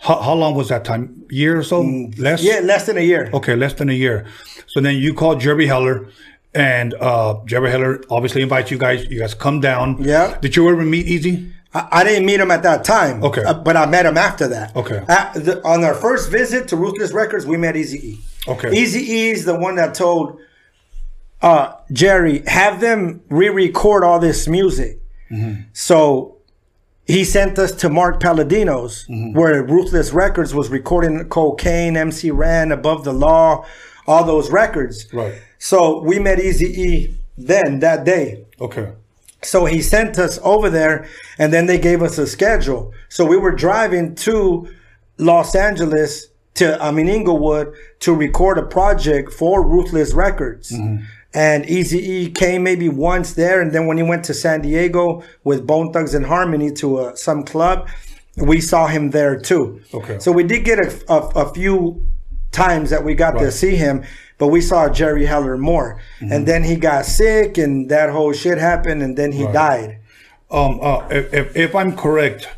how, how long was that time? Year or so? Less? Mm, Yeah, less than a year. Okay, less than a year. So then you called Jerry Heller, and uh, Jerry Heller obviously invites you guys. You guys come down. Yeah. Did you ever meet Eazy? I, I didn't meet him at that time. Okay. uh, but I met him after that. Okay. The, on our first visit to Ruthless Records, we met Easy E. Okay. Easy E is the one that told uh, Jerry, have them re-record all this music. Mm-hmm. So he sent us to Mark Palladino's, Mm-hmm. where Ruthless Records was recording Kokane, MC Ren, Above the Law, all those records. Right. So we met Easy E then that day. Okay. So he sent us over there and then they gave us a schedule. So we were driving to Los Angeles to, I mean, Inglewood to record a project for Ruthless Records. And Easy E came maybe once there. And then when he went to San Diego with Bone Thugs and Harmony to uh, some club, we saw him there too. Okay. So we did get a, a, a few times that we got to see him, but we saw Jerry Heller more. And then he got sick and that whole shit happened and then he Right. died. Um, uh, if, if, if I'm correct,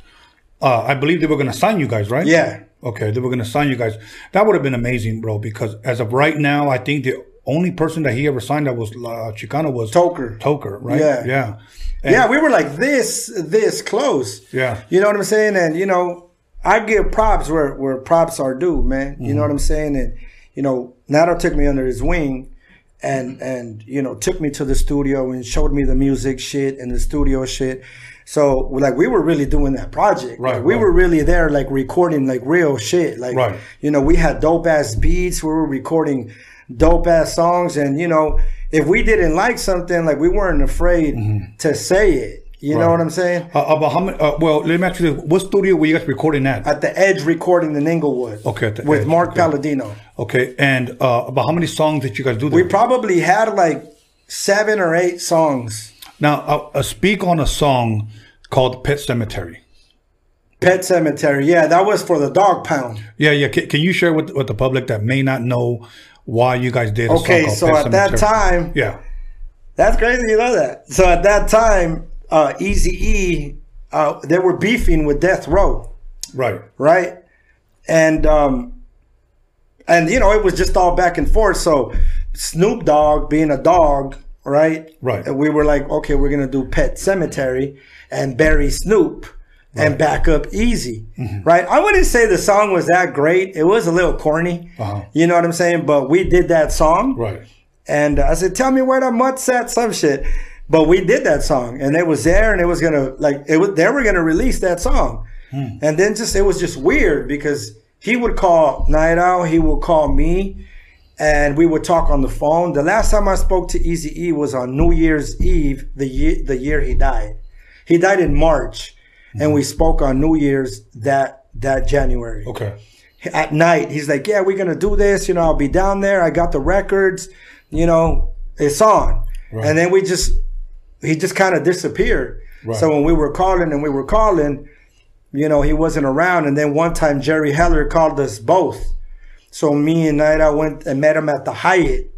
uh, I believe they were going to sign you guys, right? Yeah. Okay, they were going to sign you guys. That would have been amazing, bro. Because as of right now, I think the only person that he ever signed that was uh, Chicano was Toker. Toker, right? Yeah. yeah, And- yeah, we were like this, this close. Yeah. You know what I'm saying? And you know, I give props where, where props are due, man. You Mm-hmm. know what I'm saying? And you know, Nato took me under his wing and and you know, took me to the studio and showed me the music shit and the studio shit. So like we were really doing that project. Right, Like, we right. were really there like recording like real shit. Like Right. you know, we had dope ass beats, we were recording dope ass songs and you know, if we didn't like something, like we weren't afraid to say it. You know Mm-hmm. What I'm saying? Uh, about how many? Uh, well, let me ask you this: What studio were you guys recording at? At the Edge recording in Inglewood. Okay, at the with Edge, Mark okay. Palladino. Okay, and uh, about how many songs did you guys do there? We probably had like seven or eight songs. now, uh, uh, speak on a song called "Pet Cemetery." Pet Cemetery. Yeah, that was for the dog pound. Yeah, yeah. Can, can you share with with the public that may not know why you guys did? Okay, so at that time, yeah, that's crazy you know that. So at that time, uh Easy E, uh, they were beefing with Death Row. right, right? And um, and you know, it was just all back and forth. So Snoop Dogg, being a dog, right? Right. And we were like, okay, we're gonna do Pet Cemetery and bury Snoop and back up Eazy, Mm-hmm. right? I wouldn't say the song was that great. It was a little corny, Uh-huh. you know what I'm saying? But we did that song, Right. and I said, "Tell me where the mutts at," some shit. But we did that song, and it was there, and it was gonna like it was. They were gonna release that song, and then just it was just weird because he would call Night Owl, he would call me, and we would talk on the phone. The last time I spoke to Easy E was on New Year's Eve, the year the year he died. He died in March, and we spoke on New Year's that that January Okay. at night. He's like, "Yeah, we're gonna do this. You know, I'll be down there. I got the records. You know, it's on." And then we just, he just kind of disappeared. So when we were calling and we were calling, you know, he wasn't around. And then one time Jerry Heller called us both. So me and Night I went and met him at the Hyatt.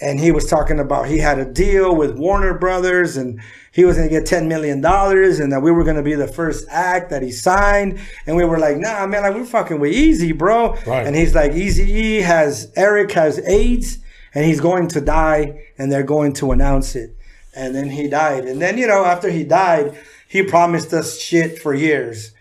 And he was talking about he had a deal with Warner Brothers and he was going to get $10 million and that we were going to be the first act that he signed. And we were like, nah, man, like we're fucking with Eazy, bro. Right. And he's like, Easy E has, Eric has AIDS and he's going to die and they're going to announce it. And then he died. And then, you know, after he died, he promised us shit for years,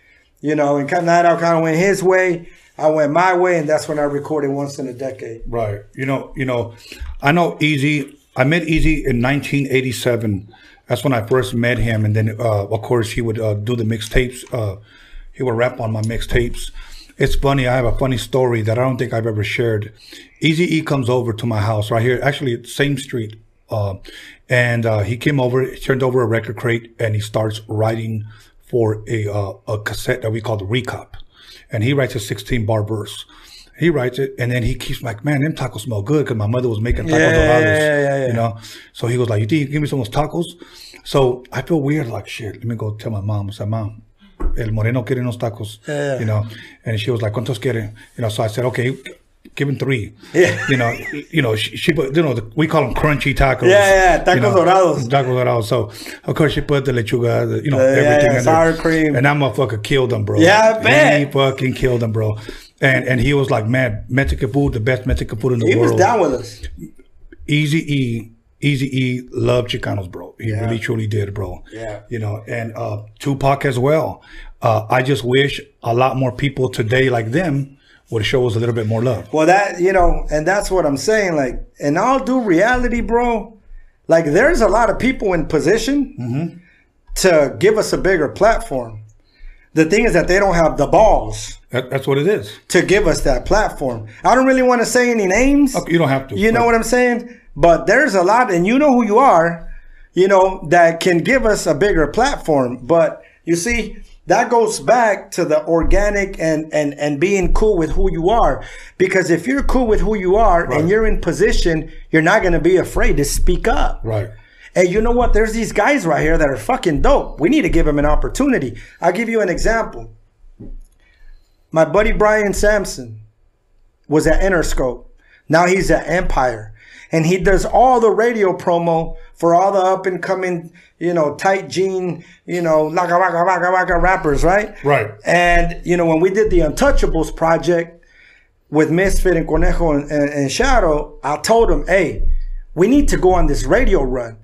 you know, and kind of Night Owl kind of went his way. I went my way. And that's when I recorded once in a decade. Right. You know, you know, I know Eazy. I met Eazy in 1987. That's when I first met him, and then uh, of course he would uh, do the mixtapes. Uh, he would rap on my mixtapes. It's funny. I have a funny story that I don't think I've ever shared. Easy E comes over to my house right here, actually same street, uh, and uh, he came over, turned over a record crate, and he starts writing for a uh, a cassette that we call the recop, and he writes a 16 bar verse. He writes it, and then he keeps like, "Man, them tacos smell good," because my mother was making tacos Yeah, dorados, yeah, yeah, yeah. you know. So he goes like, "You think you can give me some of those tacos?" So I feel weird, like shit. Let me go tell my mom. I said, "Mom, el moreno quiere unos tacos," Yeah. you know. And she was like, "Cuántos quiere?" You know. So I said, "Okay." Give him three. Yeah. You know, you know, she, she put, you know, the, we call them crunchy tacos. Yeah, yeah, tacos you know, dorados. Tacos dorados. So, of course, she put the lechuga, the, you know, Yeah, yeah, everything yeah, in sour there. cream. And i'm a motherfucker killed him, bro. Yeah, I bet. He fucking killed him, bro. And and he was like, man, Mexican food, the best Mexican food in the He world. He was down with us. Easy E, Easy E loved Chicanos, bro. He Yeah. really truly did, bro. Yeah. You know, and uh Tupac as well. Uh I just wish a lot more people today like them would show us a little bit more love. Well, that you know, and that's what I'm saying. Like, and I'll do reality, bro. Like, there's a lot of people in position Mm-hmm. to give us a bigger platform. The thing is that they don't have the balls That, that's what it is. to give us that platform. I don't really want to say any names. You don't have to. You know what I'm saying? But there's a lot, and you know who you are, you know, that can give us a bigger platform. But you see, that goes back to the organic and and and being cool with who you are. Because if you're cool with who you are Right. and you're in position, you're not going to be afraid to speak up. Right. And you know what? There's these guys right here that are fucking dope. We need to give them an opportunity. I'll give you an example. My buddy Brian Sampson was at Interscope. Now he's at Empire. And he does all the radio promo for all the up and coming, you know, tight jean, you know, waka waka rappers, right? Right. And, you know, when we did the Untouchables project with Misfit and Conejo and, and, and Shadow, I told him, hey, we need to go on this radio run.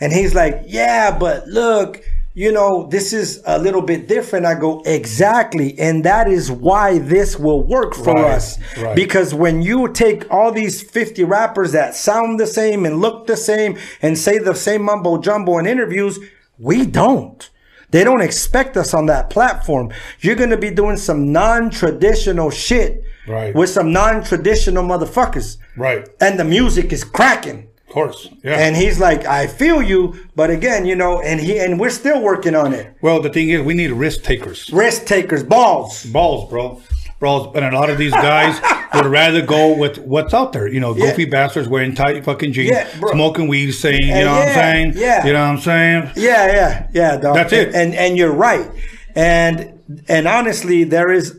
And he's like, yeah, but look, you know, this is a little bit different. I go, exactly. And that is why this will work for Right, us. right. Because when you take all these 50 rappers that sound the same and look the same and say the same mumbo jumbo in interviews, we don't. They don't expect us on that platform. You're going to be doing some non traditional shit Right. with some non traditional motherfuckers. Right. And the music is cracking. Of course. Yeah. And he's like, I feel you, but again, you know, and he and we're still working on it. well, the thing is, we need risk takers. Risk takers, balls. balls, bro. Balls. And a lot of these guys would rather go with what's out there. You know, Yeah. goofy bastards wearing tight fucking jeans, Yeah, smoking weed, saying, you Uh, know what I'm saying? yeah. You know what I'm saying? Yeah, yeah, yeah, dog. That's it. And and you're right. And and honestly, there is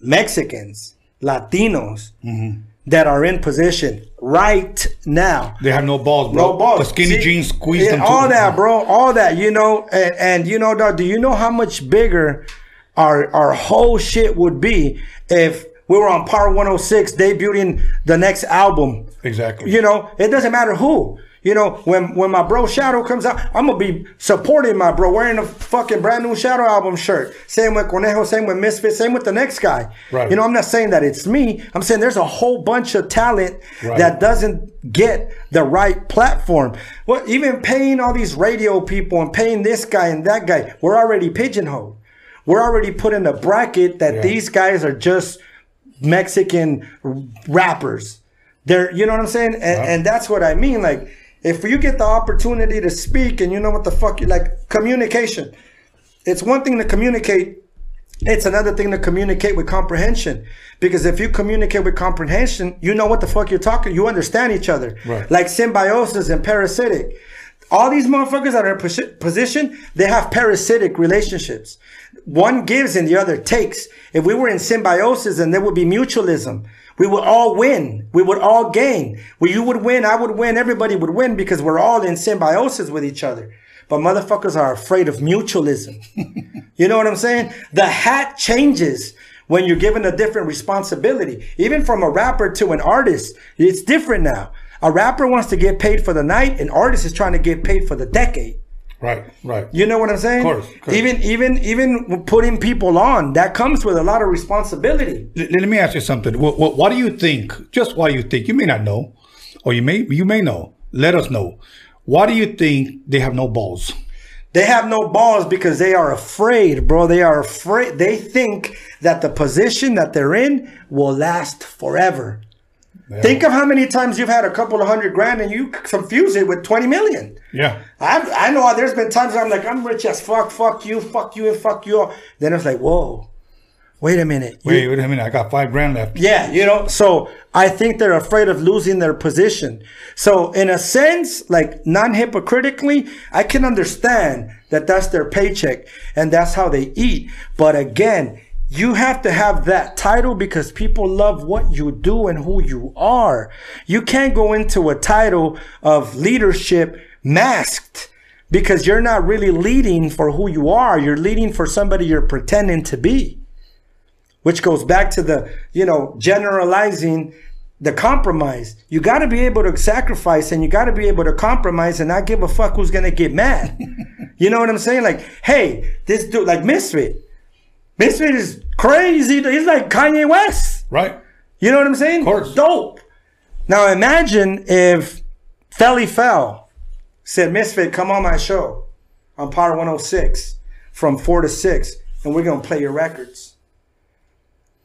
Mexicans, Latinos Mm-hmm. That are in position right now. They have no balls, bro. No balls. The skinny See, jeans squeeze yeah, them. All too. that, bro. All that. You know, and, and you know, dog. Do you know how much bigger our our whole shit would be if we were on Power 106 debuting the next album? Exactly. You know, it doesn't matter who. You know, when when my bro Shadow comes out, I'm gonna be supporting my bro, wearing a fucking brand new Shadow album shirt. Same with Conejo, same with Misfit, same with the next guy. Right. You know, I'm not saying that it's me. I'm saying there's a whole bunch of talent Right. that doesn't get the right platform. Well, even paying all these radio people and paying this guy and that guy, we're already pigeonholed. We're already put in a bracket that Yeah. these guys are just Mexican rappers. They're, you know what I'm saying? And, and that's what I mean. Like, if you get the opportunity to speak and you know what the fuck you like, communication. It's one thing to communicate. It's another thing to communicate with comprehension. Because if you communicate with comprehension, you know what the fuck you're talking. You understand each other. Right. Like symbiosis and parasitic. All these motherfuckers that are in posi- position, they have parasitic relationships. One gives and the other takes. If we were in symbiosis, then there would be mutualism. We would all win. We would all gain. Well, you would win. I would win. Everybody would win because we're all in symbiosis with each other. But motherfuckers are afraid of mutualism. you know what I'm saying? The hat changes when you're given a different responsibility. Even from a rapper to an artist, it's different now. A rapper wants to get paid for the night, an artist is trying to get paid for the decade. Right, right. You know what I'm saying? Of course, of course. Even even even putting people on that comes with a lot of responsibility. L- let me ask you something. What, what, what do you think? Just what do you think? You may not know, or you may you may know. Let us know. Why do you think they have no balls? They have no balls because they are afraid, bro. They are afraid. They think that the position that they're in will last forever. Think of how many times you've had a couple of hundred grand and you confuse it with 20 million. Yeah, I've, I know there's been times I'm like, I'm rich as fuck, fuck you, fuck you, and fuck you. all. Then it's like, whoa, wait a minute. You- wait, wait a minute. I got five grand left. yeah, you know, so I think they're afraid of losing their position. So in a sense, like non-hypocritically, I can understand that that's their paycheck and that's how they eat. But again, you have to have that title because people love what you do and who you are. You can't go into a title of leadership masked because you're not really leading for who you are. You're leading for somebody you're pretending to be which goes back to the you know generalizing the compromise you got to be able to sacrifice and you got to be able to compromise and not give a fuck who's gonna get mad you know what i'm saying like hey this dude like misfit misfit is crazy he's like kanye west. Right. you know what i'm saying? Of course. dope. Now imagine if Felli Fel said misfit come on my show. On power 106 from 4 to 6 and we're gonna play your records.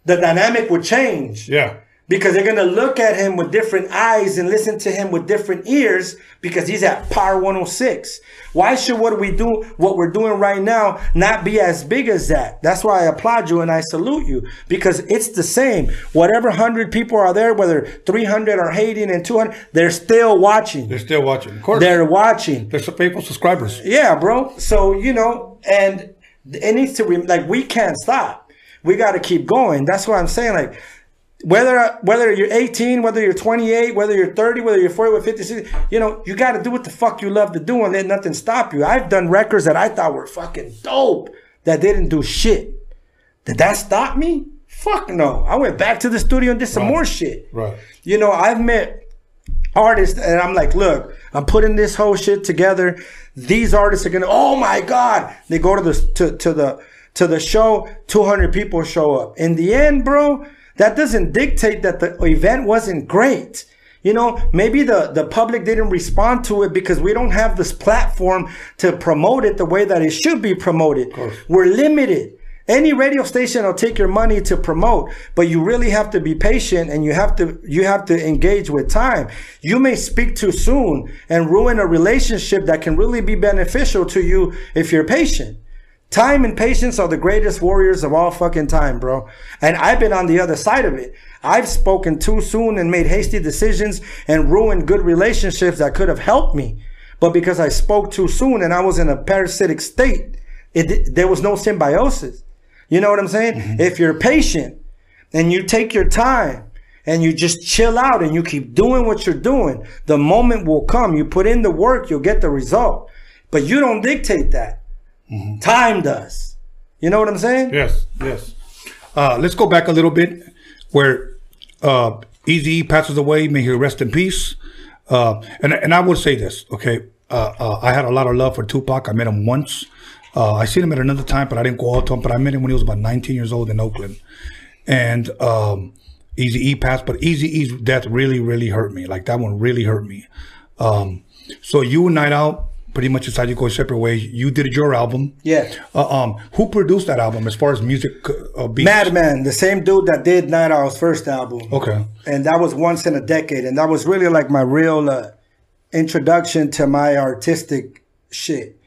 The dynamic would change. Yeah. Because they're going to look at him with different eyes and listen to him with different ears because he's at Power 106. Why should what we do, what we're doing right now, not be as big as that? That's why I applaud you and I salute you because it's the same. Whatever 100 people are there, whether 300 are hating and 200, they're still watching. They're still watching. Of course. They're watching. There's some people subscribers. Yeah, bro. So, you know, and it needs to, re- like, we can't stop. We got to keep going. That's what I'm saying. Like, whether whether you're 18, whether you're 28, whether you're 30, whether you're 40, with 56, you know, you got to do what the fuck you love to do and let nothing stop you. I've done records that I thought were fucking dope that didn't do shit. Did that stop me? Fuck no. I went back to the studio and did some Right. more shit. Right. You know, I've met artists and I'm like, look, I'm putting this whole shit together. These artists are gonna, oh my God. They go to the to, to the to the show, 200 people show up. In the end, bro, that doesn't dictate that the event wasn't great. You know, maybe the, the public didn't respond to it because we don't have this platform to promote it the way that it should be promoted. We're limited. Any radio station will take your money to promote, but you really have to be patient and you have to you have to engage with time. You may speak too soon and ruin a relationship that can really be beneficial to you if you're patient. Time and patience are the greatest warriors of all fucking time, bro. And I've been on the other side of it. I've spoken too soon and made hasty decisions and ruined good relationships that could have helped me. But because I spoke too soon and I was in a parasitic state, it, there was no symbiosis. You know what I'm saying? Mm-hmm. If you're patient and you take your time and you just chill out and you keep doing what you're doing, the moment will come. You put in the work, you'll get the result. But you don't dictate that. Time does. You know what I'm saying? Yes. Yes. Uh, let's go back a little bit where uh, Eazy passes away. May he rest in peace. Uh, and and I will say this, okay. Uh, uh, I had a lot of love for Tupac. I met him once. Uh, I seen him at another time, but I didn't go out to him. But I met him when he was about 19 years old in Oakland, and um, Easy E passed. But Eazy-E's death really, really hurt me. Like that one really hurt me. Um, so you and Night Owl pretty much decided to go separate ways. You did your album. Yeah. Uh, um, who produced that album as far as music uh, beats? Madman, the same dude that did Night Owl's first album. Okay. And that was once in a decade. And that was really like my real uh, introduction to my artistic shit.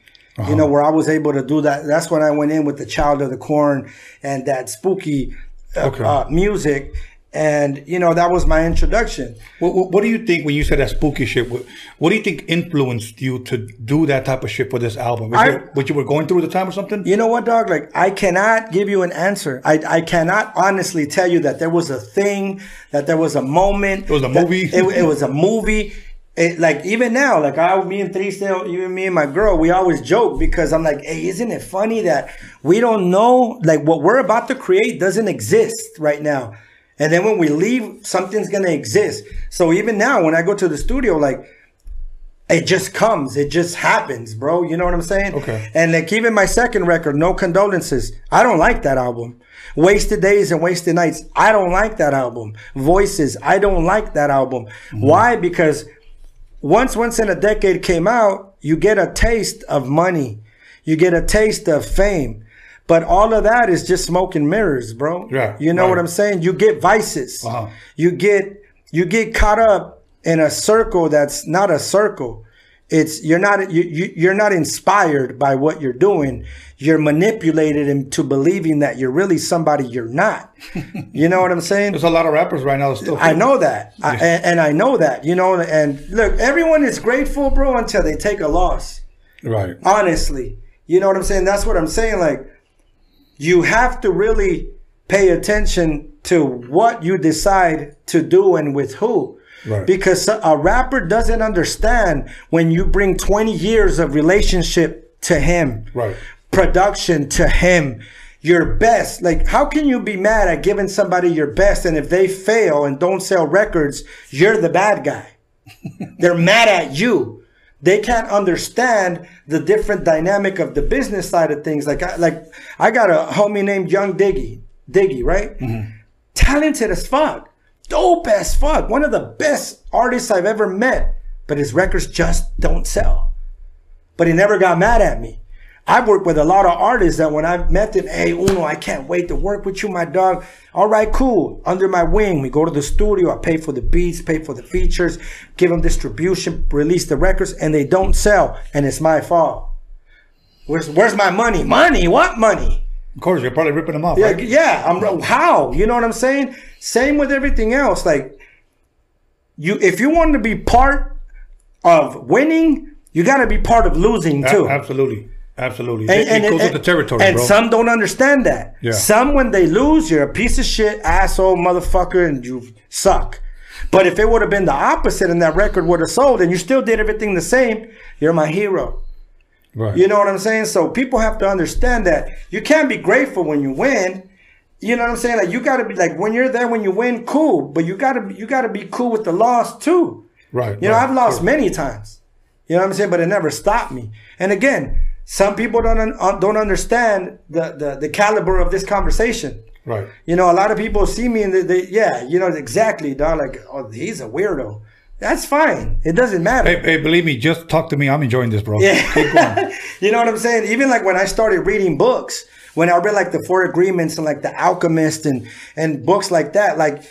You know, where I was able to do that. That's when I went in with the Child of the Corn and that spooky uh, Okay. uh, music. And, you know, that was my introduction. What, what, what do you think when you said that spooky shit? What, what do you think influenced you to do that type of shit for this album? Was I- it what you were going through at the time or something? You know what, dog? Like, I cannot give you an answer. I, I cannot honestly tell you that there was a thing, that there was a moment. It was a movie? It, it was a movie. It, like even now, like I, me and three still, even me and my girl, we always joke because I'm like, hey, isn't it funny that we don't know, like what we're about to create doesn't exist right now, and then when we leave, something's gonna exist. So even now, when I go to the studio, like it just comes, it just happens, bro. You know what I'm saying? Okay. And like even my second record, No Condolences, I don't like that album. Wasted Days and Wasted Nights, I don't like that album. Voices, I don't like that album. Mm-hmm. Why? Because once Once in a Decade came out, you get a taste of money. You get a taste of fame. But all of that is just smoke and mirrors, bro. Yeah, You know right. what I'm saying? You get vices. Uh-huh. You get you get caught up in a circle that's not a circle. It's you're not you, you you're not inspired by what you're doing. You're manipulated into believing that you're really somebody you're not. you know what I'm saying? There's a lot of rappers right now still. I know that, I, and, and I know that. You know, and look, everyone is grateful, bro, until they take a loss. Right. Honestly, you know what I'm saying? That's what I'm saying. Like, you have to really pay attention to what you decide to do and with who. Right. Because a rapper doesn't understand when you bring 20 years of relationship to him, Right. production to him, your best. Like, how can you be mad at giving somebody your best and if they fail and don't sell records, you're the bad guy? They're mad at you. They can't understand the different dynamic of the business side of things. Like, I, like I got a homie named Young Diggy, Diggy, right? Mm-hmm. Talented as fuck, dope as fuck, one of the best artists I've ever met. But his records just don't sell. But he never got mad at me. I've worked with a lot of artists that when I've met them, hey Uno, I can't wait to work with you, my dog. All right, cool. Under my wing, we go to the studio. I pay for the beats, pay for the features, give them distribution, release the records, and they don't sell, and it's my fault. Where's Where's my money? Money? What money? Of course, you're probably ripping them off, Yeah, right? yeah. I'm how? You know what I'm saying? Same with everything else. Like you, if you want to be part of winning, you got to be part of losing A- too. absolutely. Absolutely. And, it, and- it goes and- with the territory, and bro. some don't understand that. Yeah. Some, when they lose, you're a piece of shit, asshole, motherfucker, and you suck. But if it would have been the opposite and that record would have sold and you still did everything the same, you're my hero. right. You know what I'm saying? So people have to understand that you can't be grateful when you win. You know what I'm saying? Like you gotta be like when you're there when you win, cool. But you gotta be you gotta be cool with the loss too. right. You know. I've lost Sure. many times. You know what I'm saying? But it never stopped me. And again, some people don't un- uh, don't understand the, the the caliber of this conversation. Right. You know, a lot of people see me and they, they yeah, you know exactly, dog. Like, oh, he's a weirdo. That's fine. It doesn't matter. Hey, hey, believe me, just talk to me. I'm enjoying this, bro. Yeah. You know what I'm saying? Even like when I started reading books, when I read like the Four Agreements and like the Alchemist and and books like that, like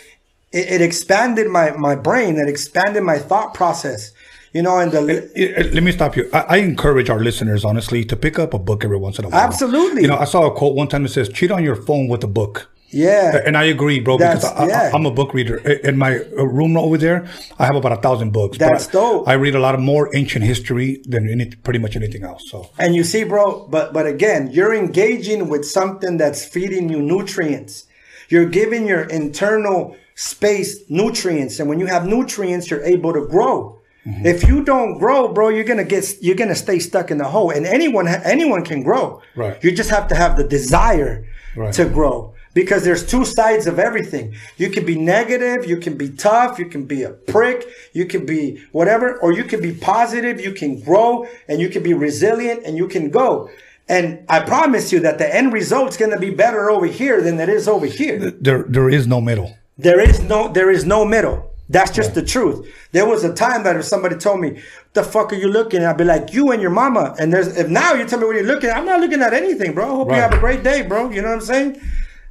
it, it expanded my my brain. It expanded my thought process. You know, and the Uh, Let me stop you. I, I encourage our listeners, honestly, to pick up a book every once in a while. Absolutely. You know, I saw a quote one time that says, cheat on your phone with a book. yeah, And I agree, bro, because I, yeah. I, am a book reader. In my uh, room over there, I have about a thousand books. That's but dope. I read a lot of more ancient history than any, pretty much anything else. So, And you see, bro, but but again, you're engaging with something that's feeding you nutrients. You're giving your internal space nutrients, and when you have nutrients, you're able to grow. Mm-hmm. If you don't grow, bro, you're gonna get you're gonna stay stuck in the hole. And anyone anyone can grow. Right. You just have to have the desire Right. to grow because there's two sides of everything. You can be negative, you can be tough, you can be a prick, you can be whatever, or you can be positive, you can grow, and you can be resilient, and you can go. And I promise you that the end result's going to be better over here than it is over here. There, there is no middle. There is no, there is no middle. That's just the truth. There was a time that if somebody told me, "The fuck are you looking?" I'd be like, "You and your mama." And there's if now you tell me what you're looking at, I'm not looking at anything, bro. I hope Right. you have a great day, bro. You know what I'm saying?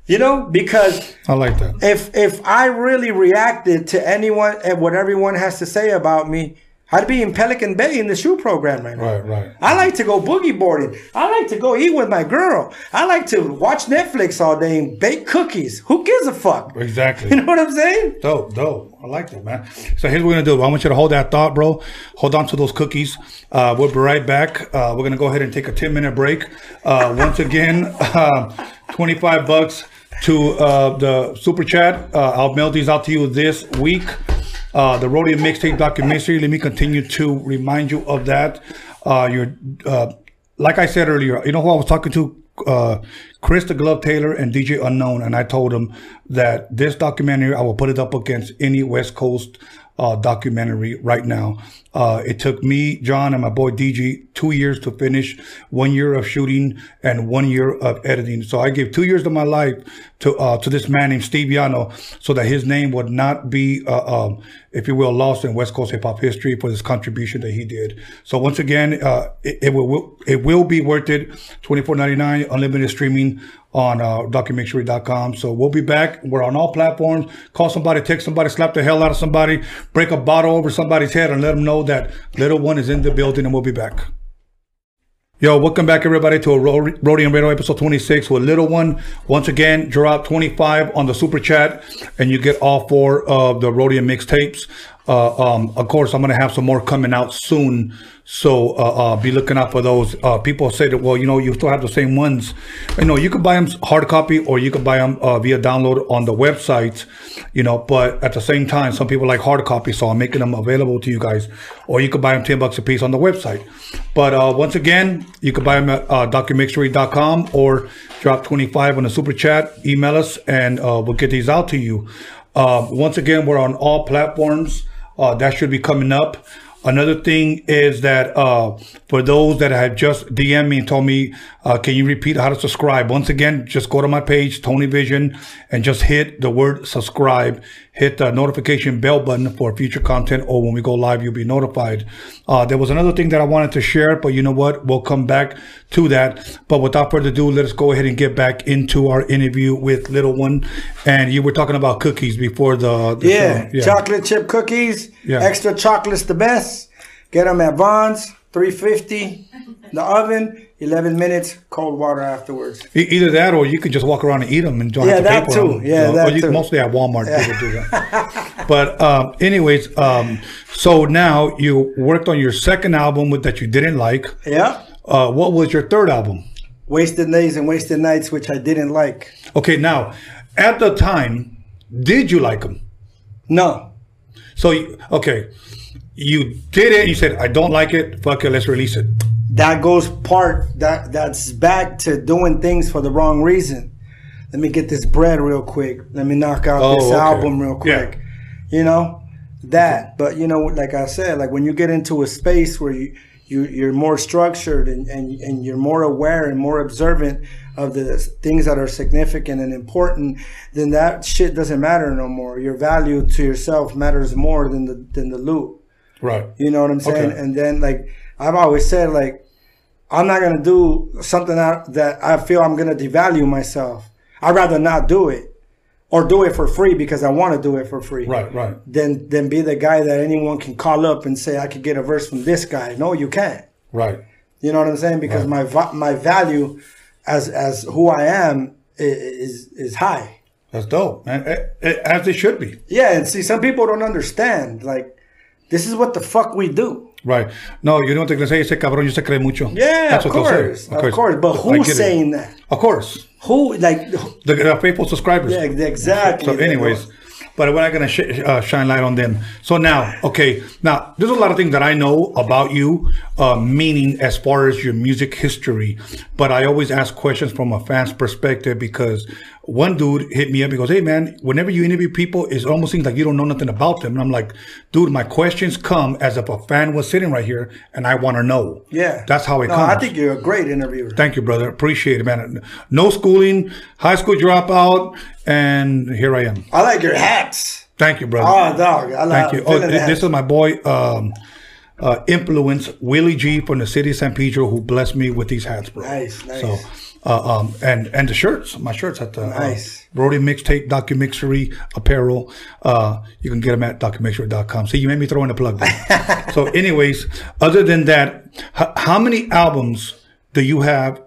You know, because I like that. if if I really reacted to anyone and what everyone has to say about me, I'd be in Pelican Bay in the shoe program right now. Right, right. I like to go boogie boarding. I like to go eat with my girl. I like to watch Netflix all day and bake cookies. Who gives a fuck? Exactly. You know what I'm saying? Dope, dope. I like that, man. So here's what we're gonna do. I want you to hold that thought, bro. Hold on to those cookies. Uh, we'll be right back. Uh, we're gonna go ahead and take a 10 minute break. Uh, once again, uh, 25 bucks to uh, the super chat. Uh, I'll mail these out to you this week. Uh, the Roadium Mixtape documentary. Let me continue to remind you of that. Uh, you're, uh, like I said earlier, you know who I was talking to? Uh, Chris the Glove Taylor and DJ Unknown, and I told him that this documentary I will put it up against any West Coast uh, documentary right now. Uh, it took me, John, and my boy DG two years to finish, one year of shooting and one year of editing. So I gave two years of my life to uh, to this man named Steve Yano, so that his name would not be, uh, um, if you will, lost in West Coast hip hop history for this contribution that he did. So once again, uh, it, it will it will be worth it. Twenty four ninety nine, unlimited streaming on uh, documixery.com. So we'll be back. We're on all platforms. Call somebody, text somebody, slap the hell out of somebody, break a bottle over somebody's head, and let them know that little one is in the building, and we'll be back. Yo, welcome back everybody to a Ro- Roadium Radio episode 26 with Little One. Once again, drop 25 on the super chat and you get all four of the Roadium mixtapes. Uh, um, of course, I'm going to have some more coming out soon. So, uh, uh, be looking out for those. Uh, people say that, well, you know, you still have the same ones. You know, you could buy them hard copy or you could buy them uh, via download on the website, you know, but at the same time, some people like hard copy. So I'm making them available to you guys, or you could buy them 10 bucks a piece on the website. But, uh, once again, you can buy them at uh, documixery.com or drop 25 on the super chat, email us, and we'll get these out to you. Once again, we're on all platforms. That should be coming up. Another thing is that uh, for those that have just DM me and told me, uh, can you repeat how to subscribe? Once again, just go to my page, Tony Vision, and just hit the word subscribe. Hit the notification bell button for future content, or when we go live, you'll be notified. Uh, there was another thing that I wanted to share, but you know what? We'll come back to that. But without further ado, let us go ahead and get back into our interview with Little One. And you were talking about cookies before the, the Yeah, show. chocolate chip cookies. Yeah. Extra chocolate's the best. Get them at Vons, 350. The oven, 11 minutes, cold water afterwards. Either that, or you can just walk around and eat them and don't Yeah, have to that pay for too. them. Yeah, Or that you- too. Mostly at Walmart, people do that. but um, anyways, um, so now you worked on your second album with, that you didn't like. Yeah. Uh, what was your third album? Wasted days and wasted nights, which I didn't like. Okay, now at the time, did you like them? No. So okay, you did it. You said I don't like it. Fuck it, let's release it. That goes part that that's back to doing things for the wrong reason. Let me get this bread real quick. Let me knock out Oh, this okay. album real Yeah. quick. You know? That. But you know, like I said, like when you get into a space where you you, you're more structured and, and, and you're more aware and more observant of the things that are significant and important, then that shit doesn't matter no more. Your value to yourself matters more than the than the loot. Right. You know what I'm saying? Okay. And then like I've always said, like I'm not gonna do something that, that I feel I'm gonna devalue myself. I'd rather not do it, or do it for free because I want to do it for free. Right. Right. Then than be the guy that anyone can call up and say I could get a verse from this guy. No, you can't. Right. You know what I'm saying? Because my my value as as who I am is is high. That's dope, man. As it should be. Yeah, and see, some people don't understand. Like, this is what the fuck we do. Right. No, you know what they're gonna say? Ese cabrón yo se cree mucho. Yeah, That's of what course, say. of course. But who's saying that? Of course. Who like? The, the faithful subscribers. Yeah, exactly. So, anyways, but we're not gonna sh- uh, shine light on them. So now, okay, now there's a lot of things that I know about you, uh, meaning as far as your music history. But I always ask questions from a fan's perspective because one dude hit me up. He goes, "Hey man, whenever you interview people, it almost seems like you don't know nothing about them." And I'm like, "Dude, my questions come as if a fan was sitting right here and I want to know." Yeah, that's how it no, comes. I think you're a great interviewer. Thank you, brother. Appreciate it, man. No schooling, high school dropout, and here I am. I like your hats. Thank you, brother. Oh, dog. I like Thank you. Oh, this is my boy, um, uh, influence Willie G from the city of San Pedro, who blessed me with these hats, bro. Nice, nice. So, uh, um, and and the shirts, my shirts at the nice. uh, Roadium Mixtape Documixery Apparel. Uh, you can get them at documixery.com. See, you made me throw in a plug there. so, anyways, other than that, h- how many albums do you have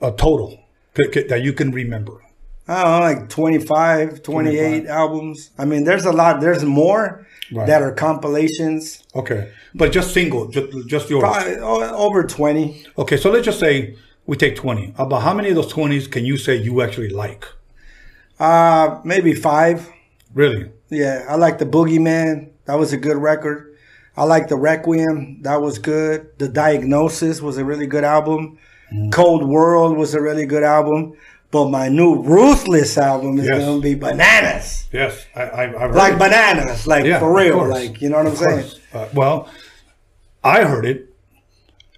a total that, that you can remember? I don't know, like 25, 28 25. albums. I mean, there's a lot. There's more right. that are compilations. Okay. But just single, just, just yours? Probably over 20. Okay. So let's just say we take 20. About how many of those 20s can you say you actually like? Uh, maybe five. Really? Yeah. I like the Boogeyman. That was a good record. I like the Requiem. That was good. The Diagnosis was a really good album. Mm. Cold World was a really good album. But my new Ruthless album is yes. going to be bananas. Yes, I, I, have like it. bananas, like yeah, for real, like you know what I'm saying. Uh, well, I heard it,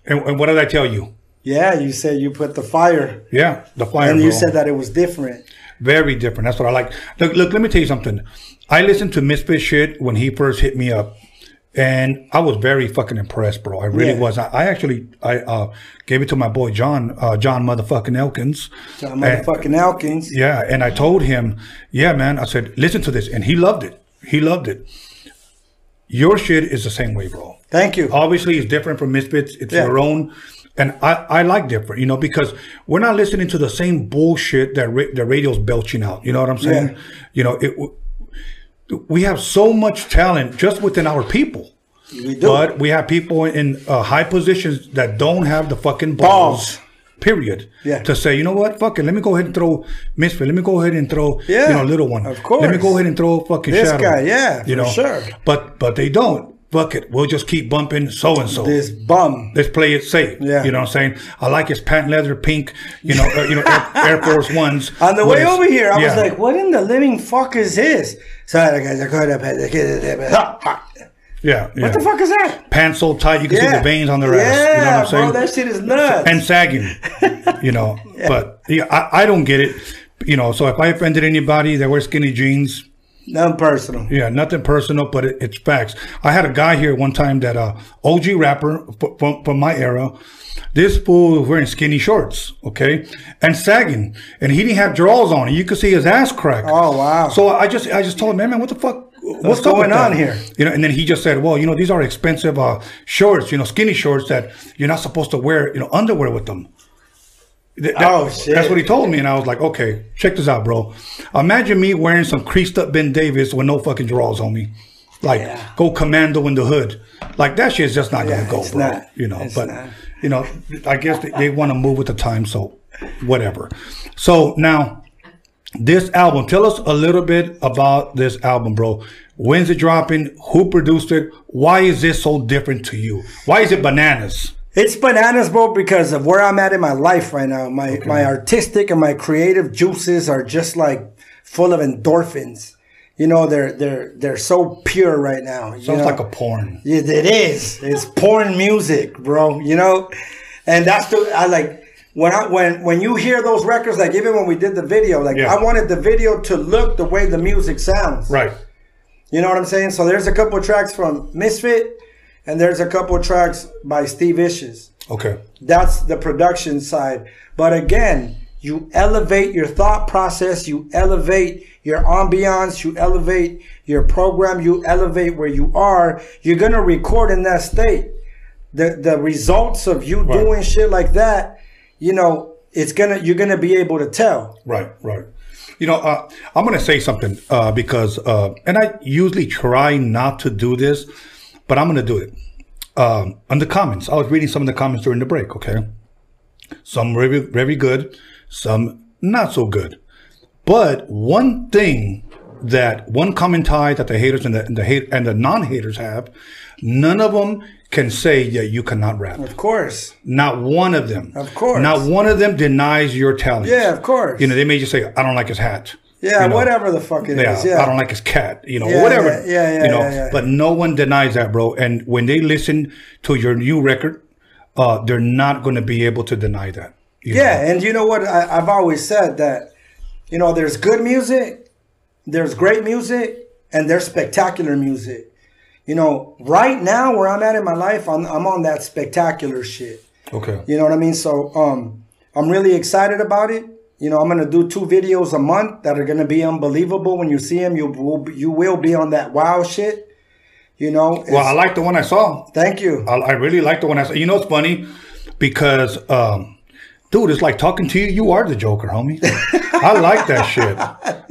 and, and, what did I tell you? Yeah, you said you put the fire. Yeah, the fire. And you bro. said that it was different. Very different. That's what I like. Look, look. Let me tell you something. I listened to Misfit shit when he first hit me up and I was very fucking impressed, bro. I really yeah. was. I, I, actually I uh, gave it to my boy John, uh, John motherfucking Elkins. John motherfucking and, Elkins. Yeah, and I told him, yeah, man. I said, listen to this, and he loved it. He loved it. Your shit is the same way, bro. Thank you. Obviously, it's different from Misfits. It's yeah. your own. And I, I like different, you know, because we're not listening to the same bullshit that ra- the radio's belching out. You know what I'm saying? Yeah. You know, it we have so much talent just within our people. We do. But we have people in uh, high positions that don't have the fucking balls. balls. Period. Yeah. To say, you know what, fuck it. Let me go ahead and throw Misfit. Let me go ahead and throw, yeah, you know, little one. Of course. Let me go ahead and throw fucking this Shadow. guy. Yeah, you know, sure. But but they don't. Fuck it. We'll just keep bumping so and so. This bum. Let's play it safe. Yeah. You know what I'm saying? I like his patent leather pink. You know, uh, you know Air, Air, Force Ones. On the way over here, I yeah. was like, "What in the living fuck is this?" Sorry, guys, I caught up. Yeah, yeah. What the fuck is that? Pants so tight you can yeah. see the veins on their ass. Yeah, you know what I'm saying? bro, that shit is nuts. And sagging, you know. yeah. But yeah, I, I don't get it. You know, so if I offended anybody that wears skinny jeans, Nothing personal. Yeah, nothing personal, but it, it's facts. I had a guy here one time that uh OG rapper from, from my era. This fool was wearing skinny shorts, okay, and sagging, and he didn't have drawers on. And you could see his ass crack. Oh wow! So I just I just told him, man, man, what the fuck? What's, What's going on here? You know, and then he just said, "Well, you know, these are expensive uh, shorts, you know, skinny shorts that you're not supposed to wear, you know, underwear with them." That, oh shit! That's what he told me, and I was like, "Okay, check this out, bro. Imagine me wearing some creased up Ben Davis with no fucking drawers on me, like yeah. go commando in the hood. Like that shit's just not yeah, gonna go, bro. Not. You know, but not. you know, I guess they, they want to move with the time, so whatever. So now." This album, tell us a little bit about this album, bro. When's it dropping? Who produced it? Why is this so different to you? Why is it bananas? It's bananas, bro, because of where I'm at in my life right now. My okay. my artistic and my creative juices are just like full of endorphins. You know, they're they're they're so pure right now. Sounds know? like a porn. Yeah, it is. It's porn music, bro. You know, and that's the I like when I when when you hear those records, like even when we did the video, like yeah. I wanted the video to look the way the music sounds. Right. You know what I'm saying? So there's a couple of tracks from Misfit, and there's a couple of tracks by Steve Vicious. Okay. That's the production side. But again, you elevate your thought process, you elevate your ambiance, you elevate your program, you elevate where you are. You're gonna record in that state. The the results of you right. doing shit like that you know, it's gonna you're gonna be able to tell. Right, right. You know, uh, I'm gonna say something uh, because, uh, and I usually try not to do this, but I'm gonna do it. Um, on the comments, I was reading some of the comments during the break. Okay, some very very good, some not so good. But one thing that one common tie that the haters and the, and the hate and the non haters have, none of them can say that you cannot rap. Of course. Not one of them. Of course. Not one of them denies your talent. Yeah, of course. You know, they may just say, I don't like his hat. Yeah, you know, whatever the fuck it is. Yeah, Yeah. I don't like his cat, you know, Yeah, whatever. yeah, yeah, yeah, you know, yeah, yeah. but no one denies that, bro. And when they listen to your new record, uh, they're not going to be able to deny that. Yeah, know? and you know what? I, I've always said that, you know, there's good music, there's great music, and there's spectacular music. You know, right now where I'm at in my life, I'm, I'm on that spectacular shit. Okay. You know what I mean? So um, I'm really excited about it. You know, I'm gonna do two videos a month that are gonna be unbelievable. When you see them, you will you will be on that wow shit. You know. Well, I like the one I saw. thank you. I, I really like the one I saw. You know, it's funny because, um, dude, it's like talking to you. You are the Joker, homie. I like that shit.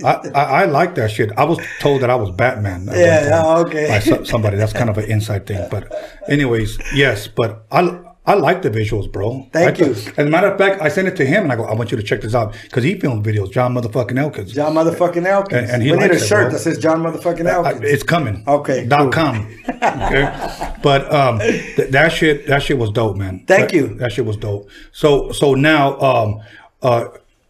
I, I, I like that shit. I was told that I was Batman. Yeah, okay. By so- somebody. That's kind of an inside thing. But, anyways, yes. But I. I like the visuals, bro. Thank I you. As a matter of fact, I sent it to him and I go, I want you to check this out because he filmed videos. John motherfucking Elkins. John motherfucking Elkins. And- and he we need a likes it, shirt that says John motherfucking I- Elkins. it's coming. Okay, Dot cool. com. Okay. but um, th- that shit, that shit was dope, man. Thank That- you. That shit was dope. So, so now, um, uh,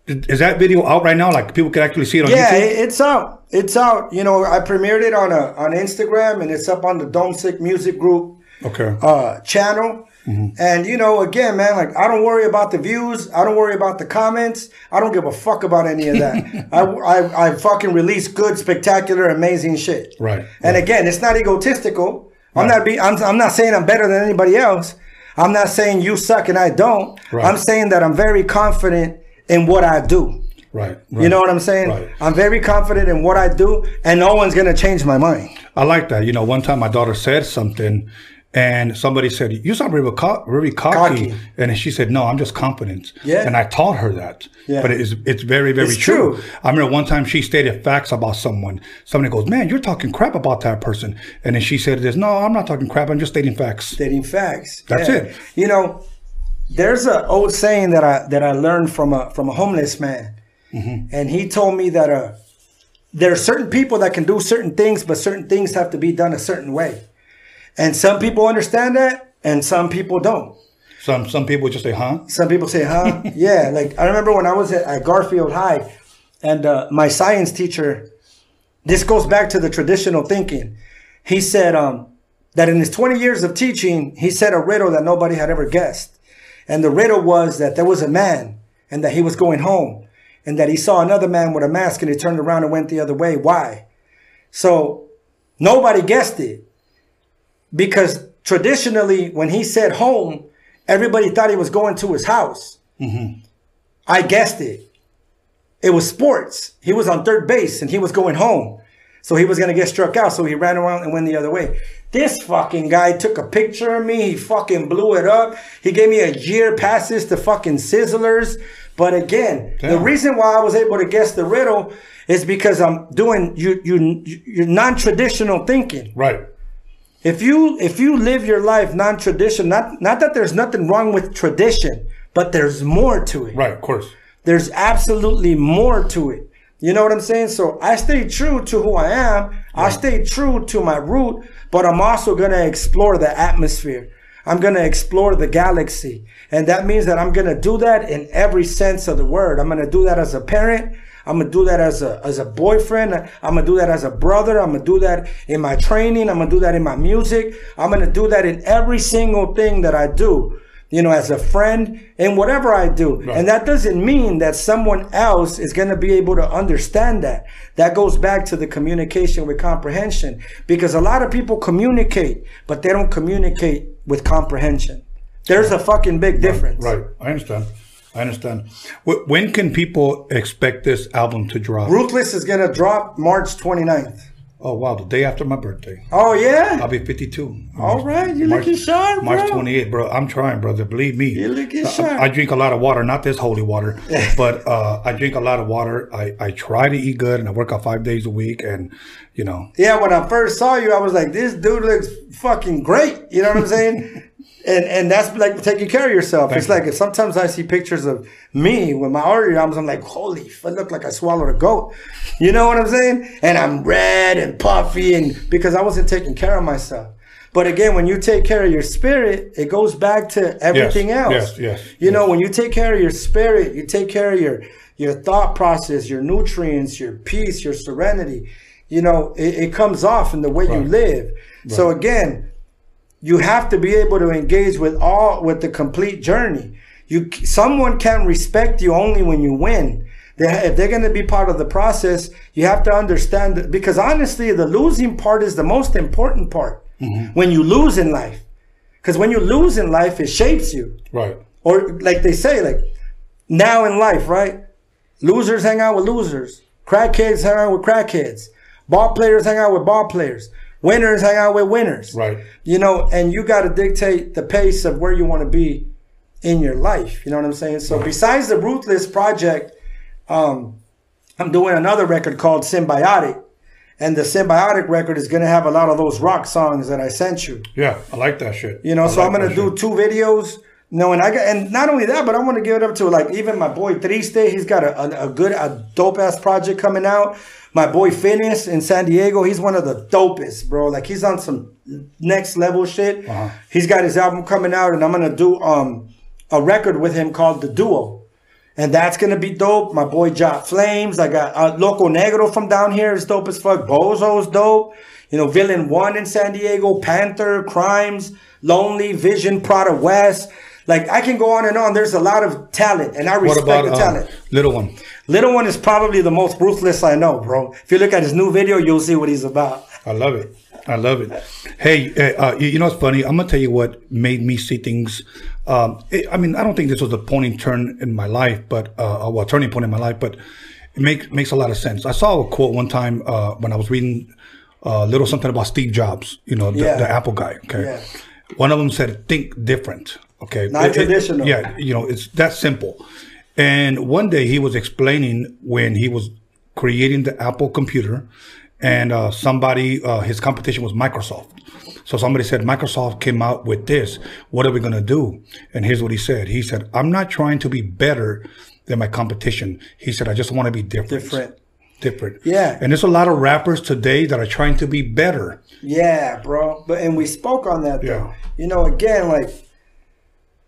is that video out right now? Like people can actually see it on yeah, YouTube. it- it's out. It's out. You know, I premiered it on a on Instagram, and it's up on the Dome Sick Music Group okay. uh, channel. Mm-hmm. And you know, again, man, like I don't worry about the views. I don't worry about the comments. I don't give a fuck about any of that. I, I I fucking release good, spectacular, amazing shit. Right, And right. again, it's not egotistical. I'm not be. I'm, I'm not saying I'm better than anybody else. I'm not saying you suck and I don't. Right. I'm saying that I'm very confident in what I do. right, You know what I'm saying? Right. I'm very confident in what I do, and no one's gonna change my mind. I like that. You know, one time my daughter said something, and somebody said, "You sound really, co- really cocky. Cocky. and she said, "No, I'm just confident." Yeah. and I taught her that. Yeah. but it's it's very very It's true. true. I remember one time she stated facts about someone. Somebody goes, "Man, you're talking crap about that person," and then she said, "This, no, I'm not talking crap. I'm just stating facts." Stating facts. That's it. You know, there's an old saying that I that I learned from a from a homeless man, Mm-hmm. and he told me that uh, there are certain people that can do certain things, but certain things have to be done a certain way, and some people understand that, and some people don't. Some some people just say, "Huh?" Some people say, huh? yeah. Like I remember when I was at, at Garfield High and uh, my science teacher, this goes back to the traditional thinking. He said um, that in his 20 years of teaching, he said a riddle that nobody had ever guessed. And the riddle was that there was a man and that he was going home and that he saw another man with a mask and he turned around and went the other way. Why? So nobody guessed it because traditionally, when he said home, everybody thought he was going to his house. Mm-hmm. I guessed it. It was sports. He was on third base and he was going home. So he was going to get struck out. So he ran around and went the other way. This fucking guy took a picture of me. He fucking blew it up. He gave me a year passes to fucking Sizzlers. But again, the reason why I was able to guess the riddle is because I'm doing you you you're non-traditional thinking. Right. If you if you live your life non-traditional, not not that there's nothing wrong with tradition, but there's more to it. Right. Of course. There's absolutely more to it. You know what I'm saying? So I stay true to who I am. I stay true to my root, but I'm also going to explore the atmosphere. I'm going to explore the galaxy. And that means that I'm going to do that in every sense of the word. I'm going to do that as a parent. I'm to do that as a, as a boyfriend. I'm to do that as a brother. I'm to do that in my training. I'm to do that in my music. I'm to do that in every single thing that I do you know, as a friend in whatever I do. And that doesn't mean that someone else is going to be able to understand that. That goes back to the communication with comprehension because a lot of people communicate, but they don't communicate with comprehension. There's a fucking big difference. Right. I understand. I understand. Wh- When can people expect this album to drop? Ruthless is going to drop March 29th. Oh wow, the day after my birthday. Oh, yeah? I'll be 52. All right, you March- looking sharp, March bro. 28, bro. I'm trying, brother. Believe me. You're looking I- sharp. I, drink a lot of water, not this holy water, but uh, I drink a lot of water. I, I try to eat good and I work out five days a week. And, you know, Yeah, when I first saw you, I was like, this dude looks fucking great. You know what I'm saying? and and that's like taking care of yourself. Thank it's you. like sometimes I see pictures of me with my artery arms, I'm like, holy, f- I look like I swallowed a goat. You know what I'm saying? And I'm red and puffy, and because I wasn't taking care of myself. But again, when you take care of your spirit, it goes back to everything Yes, else. yes, yes, You know, when you take care of your spirit, you take care of your your thought process, your nutrients, your peace, your serenity. You know, it, it comes off in the way you Right. live. So again, you have to be able to engage with all with the complete journey. You someone can respect you only when you win. They, if they're going to be part of the process, you have to understand that because honestly, the losing part is the most important part mm-hmm. when you lose in life. Because when you lose in life, it shapes you. Right. Or like they say, like now in life, right? Losers hang out with losers. Crackheads hang out with crackheads. Ball players hang out with ball players. Winners hang out with winners. Right. You know, and you got to dictate the pace of where you want to be in your life. You know what I'm saying? So besides the Ruthless project, um, I'm doing another record called Symbiotic. And the Symbiotic record is going to have a lot of those rock songs that I sent you. Yeah, I like that shit. You know, I so like I'm gonna do shit. two videos. No, and I got, and not only that, but I want to give it up to like even my boy Triste. He's got a, a, a good, a dope ass project coming out. My boy Phineas in San Diego, he's one of the dopest, bro. Like he's on some next level shit. Uh-huh. He's got his album coming out, and I'm gonna do um a record with him called The Duo. And that's gonna be dope. My boy Jot Flames. I got uh, Loco Negro from down here is dope as fuck. Bozo's dope. You know, Villain One in San Diego, Panther, Crimes, Lonely, Vision, Prada West. Like I can go on and on. There's a lot of talent, and I respect about the um, talent. little one? Little One is probably the most ruthless I know, bro. If you look at his new video, you'll see what he's about. I love it. I love it. Hey, uh, uh, you know what's funny? I'm gonna tell you what made me see things. Um, it, I mean, I don't think this was a pointing turn in my life, but uh, well, a turning point in my life, but it makes makes a lot of sense. I saw a quote one time uh, when I was reading uh, a little something about Steve Jobs. You know, the, Yeah. the Apple guy. Okay, Yeah. one of them said, "Think different." Okay, Not It- it- traditional. yeah, you know, it's that simple. And one day he was explaining when he was creating the Apple computer, and uh, somebody, uh, his competition was Microsoft. So somebody said, Microsoft came out with this. What are we going to do? And here's what he said. He said, I'm not trying to be better than my competition. He said, I just want to be different. Different. Different. Yeah. And there's a lot of rappers today that are trying to be better. Yeah, bro. But and we spoke on that though. Yeah. You know, again, like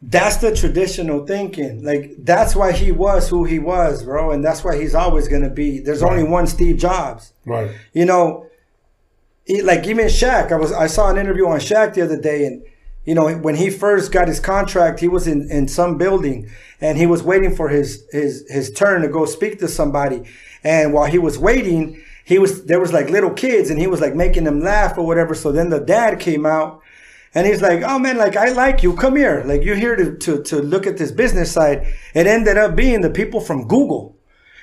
that's the traditional thinking. Like that's why he was who he was, bro, and that's why he's always gonna be. There's only one Steve Jobs. Right. You know, he, like even Shaq. I was I saw an interview on Shaq the other day, and you know when he first got his contract, he was in in some building, and he was waiting for his his his turn to go speak to somebody, and while he was waiting. He was there was like little kids and he was like making them laugh or whatever. So then the dad came out and he's like, "Oh man, like I like you. Come here. Like you're here to to to look at this business side." It ended up being the people from Google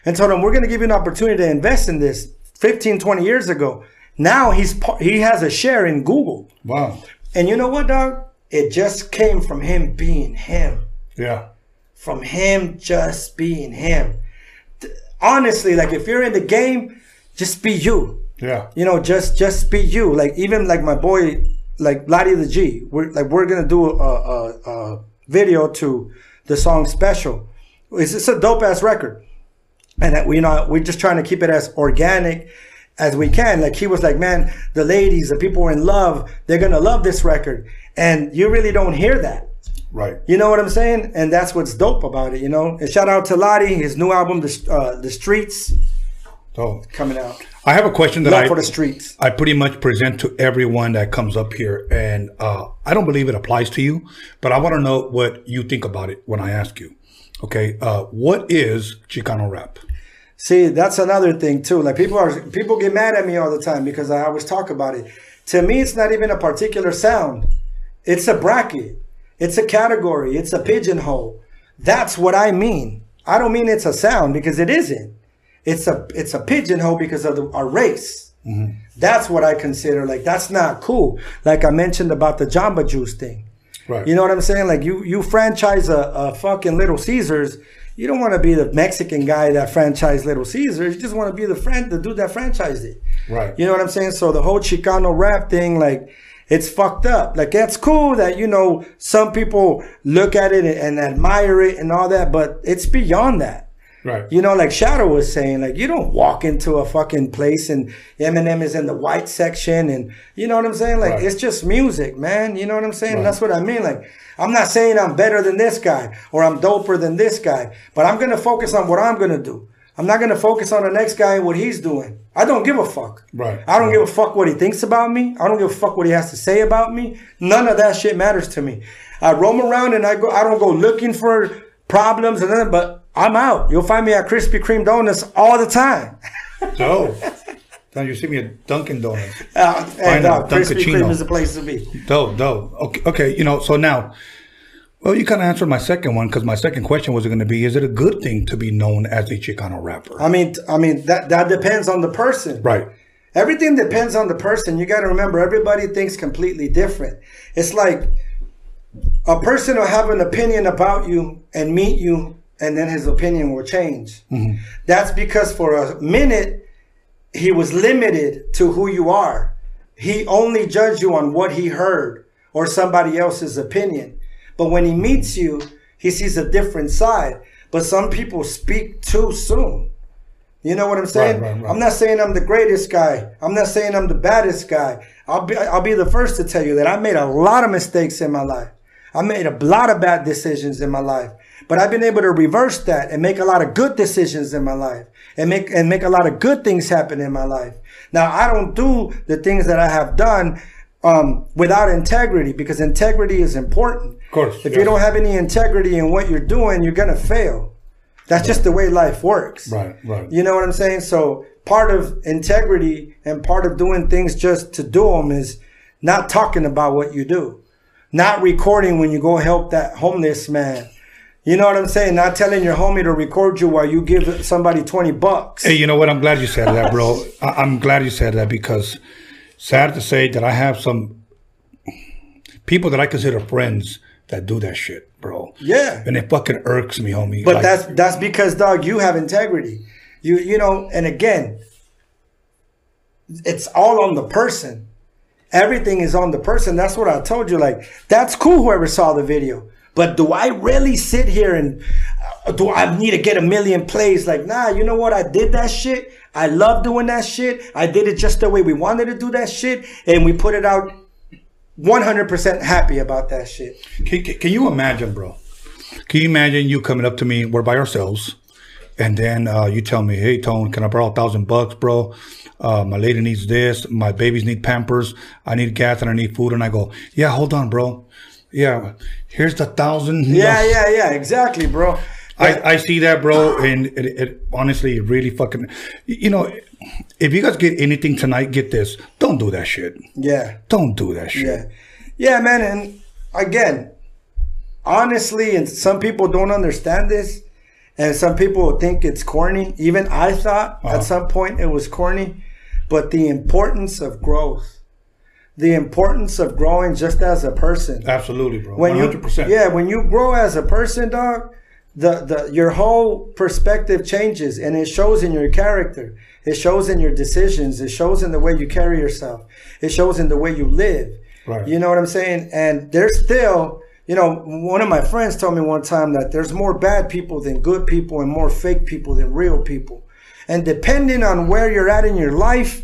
and told him, "We're going to give you an opportunity to invest in this." 15, 20 years ago. Now he's he has a share in Google. Wow. And you know what, dog? It just came from him being him. Yeah. From him just being him. Honestly, like if you're in the game, just be you. Yeah. You know, just just be you. Like even like my boy, like Lottie the G. We're like we're gonna do a, a, a video to the song "Special." It's, it's a dope ass record, and that we you know we're just trying to keep it as organic as we can. Like he was like, man, the ladies, the people are in love. They're gonna love this record, and you really don't hear that. Right. You know what I'm saying? And that's what's dope about it. You know. And shout out to Lottie, his new album, the uh, the Streets, So coming out. I have a question that Love I for the streets. I pretty much present to everyone that comes up here, and uh, I don't believe it applies to you, but I want to know what you think about it when I ask you. Okay, uh, what is Chicano rap? See, that's another thing too. Like people are people get mad at me all the time because I always talk about it. To me, it's not even a particular sound. It's a bracket. It's a category. It's a pigeonhole. That's what I mean. I don't mean it's a sound because it isn't. It's a it's a pigeonhole because of the, our race. Mm-hmm. That's what I consider like that's not cool. Like I mentioned about the Jamba Juice thing. Right. You know what I'm saying? Like you you franchise a, a fucking Little Caesars. You don't want to be the Mexican guy that franchised Little Caesars. You just want to be the friend, the dude that franchised it. Right. You know what I'm saying? So the whole Chicano rap thing, like, it's fucked up. Like, it's cool that, you know, some people look at it and admire it and all that, but it's beyond that. Right. You know, like Shadow was saying, like you don't walk into a fucking place and Eminem is in the white section, and you know what I'm saying. Like Right. it's just music, man. You know what I'm saying. Right. That's what I mean. Like I'm not saying I'm better than this guy or I'm doper than this guy, but I'm gonna focus on what I'm gonna do. I'm not gonna focus on the next guy and what he's doing. I don't give a fuck. Right. I don't give a fuck what he thinks about me. I don't give a fuck what he has to say about me. None of that shit matters to me. I roam around and I go. I don't go looking for problems and then, but I'm out. You'll find me at Krispy Kreme Donuts all the time. So, then you see me at Dunkin' Donuts. Uh, and uh, Krispy Kreme is the place to be. Dope, dope. Okay, okay. You know, so now, well, you kind of answered my second one because my second question was going to be: Is it a good thing to be known as a Chicano rapper? I mean, I mean that that depends on the person. right. Everything depends on the person. You got to remember, everybody thinks completely different. It's like a person will have an opinion about you and meet you, and then his opinion will change. Mm-hmm. That's because for a minute, he was limited to who you are. He only judged you on what he heard or somebody else's opinion. But when he meets you, he sees a different side. But some people speak too soon. You know what I'm saying? Right, right, right. I'm not saying I'm the greatest guy. I'm not saying I'm the baddest guy. I'll be I'll be the first to tell you that I made a lot of mistakes in my life. I made a lot of bad decisions in my life. But I've been able to reverse that and make a lot of good decisions in my life and make and make a lot of good things happen in my life. Now I don't do the things that I have done um, without integrity because integrity is important. Of course, If yes. you don't have any integrity in what you're doing, you're gonna fail. That's just the way life works. Right, right. You know what I'm saying? So part of integrity and part of doing things just to do them is not talking about what you do, not recording when you go help that homeless man. You know what I'm saying? Not telling your homie to record you while you give somebody 20 bucks. Hey, you know what? I'm glad you said that, bro. I- I'm glad you said that because sad to say that I have some people that I consider friends that do that shit, bro. Yeah. And it fucking irks me, homie. But Like, that's that's because dog, you have integrity. You you know, and again, it's all on the person. Everything is on the person. That's what I told you. Like that's cool. Whoever saw the video, but do I really sit here and uh, do I need to get a million plays? Like nah. You know what? I did that shit. I love doing that shit. I did it just the way we wanted to do that shit, and we put it out. 100% happy about that shit. Can, can- you imagine, bro? Can you imagine you coming up to me? We're by ourselves, and then uh, you tell me, "Hey, Tone, can I borrow a thousand bucks, bro? Uh, my lady needs this. My babies need Pampers. I need gas and I need food." And I go, "Yeah, hold on, bro. Yeah, here's the thousand. Yeah, yeah, yeah. Exactly, bro. I, I see that, bro, and it, it honestly really fucking. You know, if you guys get anything tonight, get this. Don't do that shit. Yeah. Don't do that shit. Yeah. Yeah, man. And again, honestly, and some people don't understand this, and some people think it's corny. Even I thought Uh-huh. at some point it was corny, but the importance of growth, the importance of growing just as a person. Absolutely, bro. When you, hundred percent. yeah, when you grow as a person, dog, the, the your whole perspective changes, and it shows in your character. It shows in your decisions. It shows in the way you carry yourself. It shows in the way you live. Right. You know what I'm saying? And there's still, you know, one of my friends told me one time that there's more bad people than good people and more fake people than real people. And depending on where you're at in your life,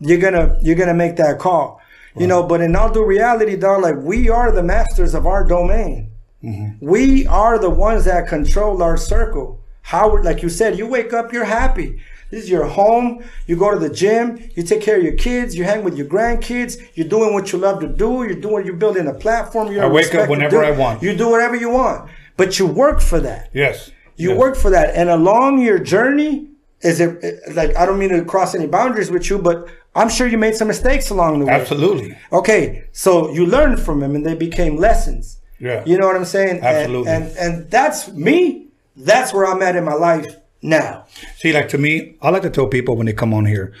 you're gonna you're gonna make that call. You know, but in all due reality, dog, like we are the masters of our domain. Mm-hmm. We are the ones that control our circle. How, like you said, you wake up, you're happy. This is your home. You go to the gym. You take care of your kids. You hang with your grandkids. You're doing what you love to do. You're doing. You're building a platform. You're I wake up whenever I want. You do whatever you want, but you work for that. Yes. You Yes. work for that, and along your journey, is it like I don't mean to cross any boundaries with you, but I'm sure you made some mistakes along the way. Absolutely. Okay, so you learned from them, and they became lessons. Yeah. You know what I'm saying? And- Absolutely. And, and that's me. That's where I'm at in my life now. See, like to me, I like to tell people when they come on here,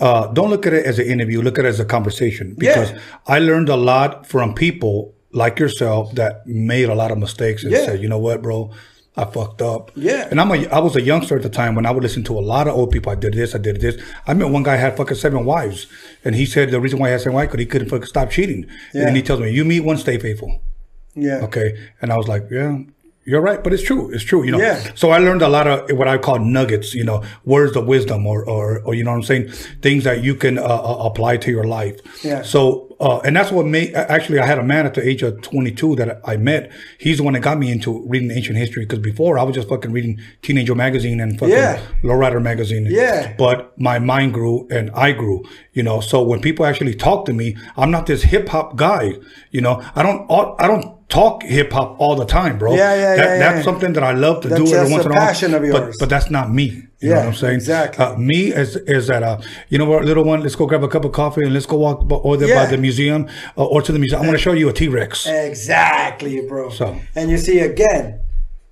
uh, don't look at it as an interview. Look at it as a conversation because Yeah. I learned a lot from people like yourself that made a lot of mistakes and Yeah. said, you know what, bro, I fucked up. Yeah. And I'm a, I was a youngster at the time when I would listen to a lot of old people. I did this, I did this. I met one guy had fucking seven wives, and he said the reason why he had seven wives because he couldn't fucking stop cheating. Yeah. And then he tells me, you meet one, stay faithful. Yeah. Okay. And I was like, yeah, You're right, but it's true. It's true. You know. Yeah. So I learned a lot of what I call nuggets. You know, words of wisdom, or or, or you know what I'm saying, things that you can uh, uh, apply to your life. Yeah. So uh, and that's what made. Actually, I had a man at the age of 22 that I met. He's the one that got me into reading ancient history because before I was just fucking reading Teen Angel magazine and fucking Yeah. Lowrider magazine. Yeah. But my mind grew and I grew. You know. So when people actually talk to me, I'm not this hip hop guy. You know. I don't. I don't talk hip hop all the time, bro. Yeah, yeah, That- yeah, That's yeah. something that I love to That's do every once in a while. passion of But, yours. but that's not me. You know Yeah, what I'm saying? exactly. Uh, me is is that uh, you know what, little one, let's go grab a cup of coffee and let's go walk over there Yeah. by the museum uh, or to the museum. I want to show you a T Rex. Exactly, bro. So- and you see again,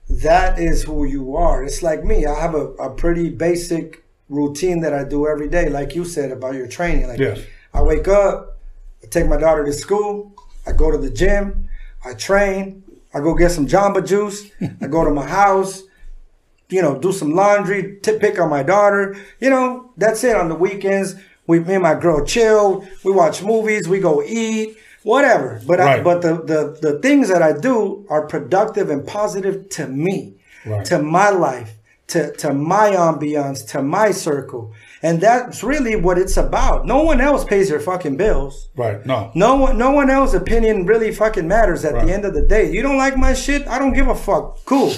that is who you are. It's like me. I have a, a pretty basic routine that I do every day, like you said about your training. Like Yes. I wake up, I take my daughter to school, I go to the gym, I train, I go get some Jamba Juice, I go to my house, you know, do some laundry, t- pick on my daughter. You know, that's it. On the weekends, we me and my girl chill. We watch movies. We go eat. Whatever. But I, but the, the the things that I do are productive and positive to me, Right. to my life, to to my ambiance, to my circle, and that's really what it's about. No one else pays your fucking bills. Right. No. No one, no one else's opinion really fucking matters at Right. the end of the day. You don't like my shit? I don't give a fuck. Cool,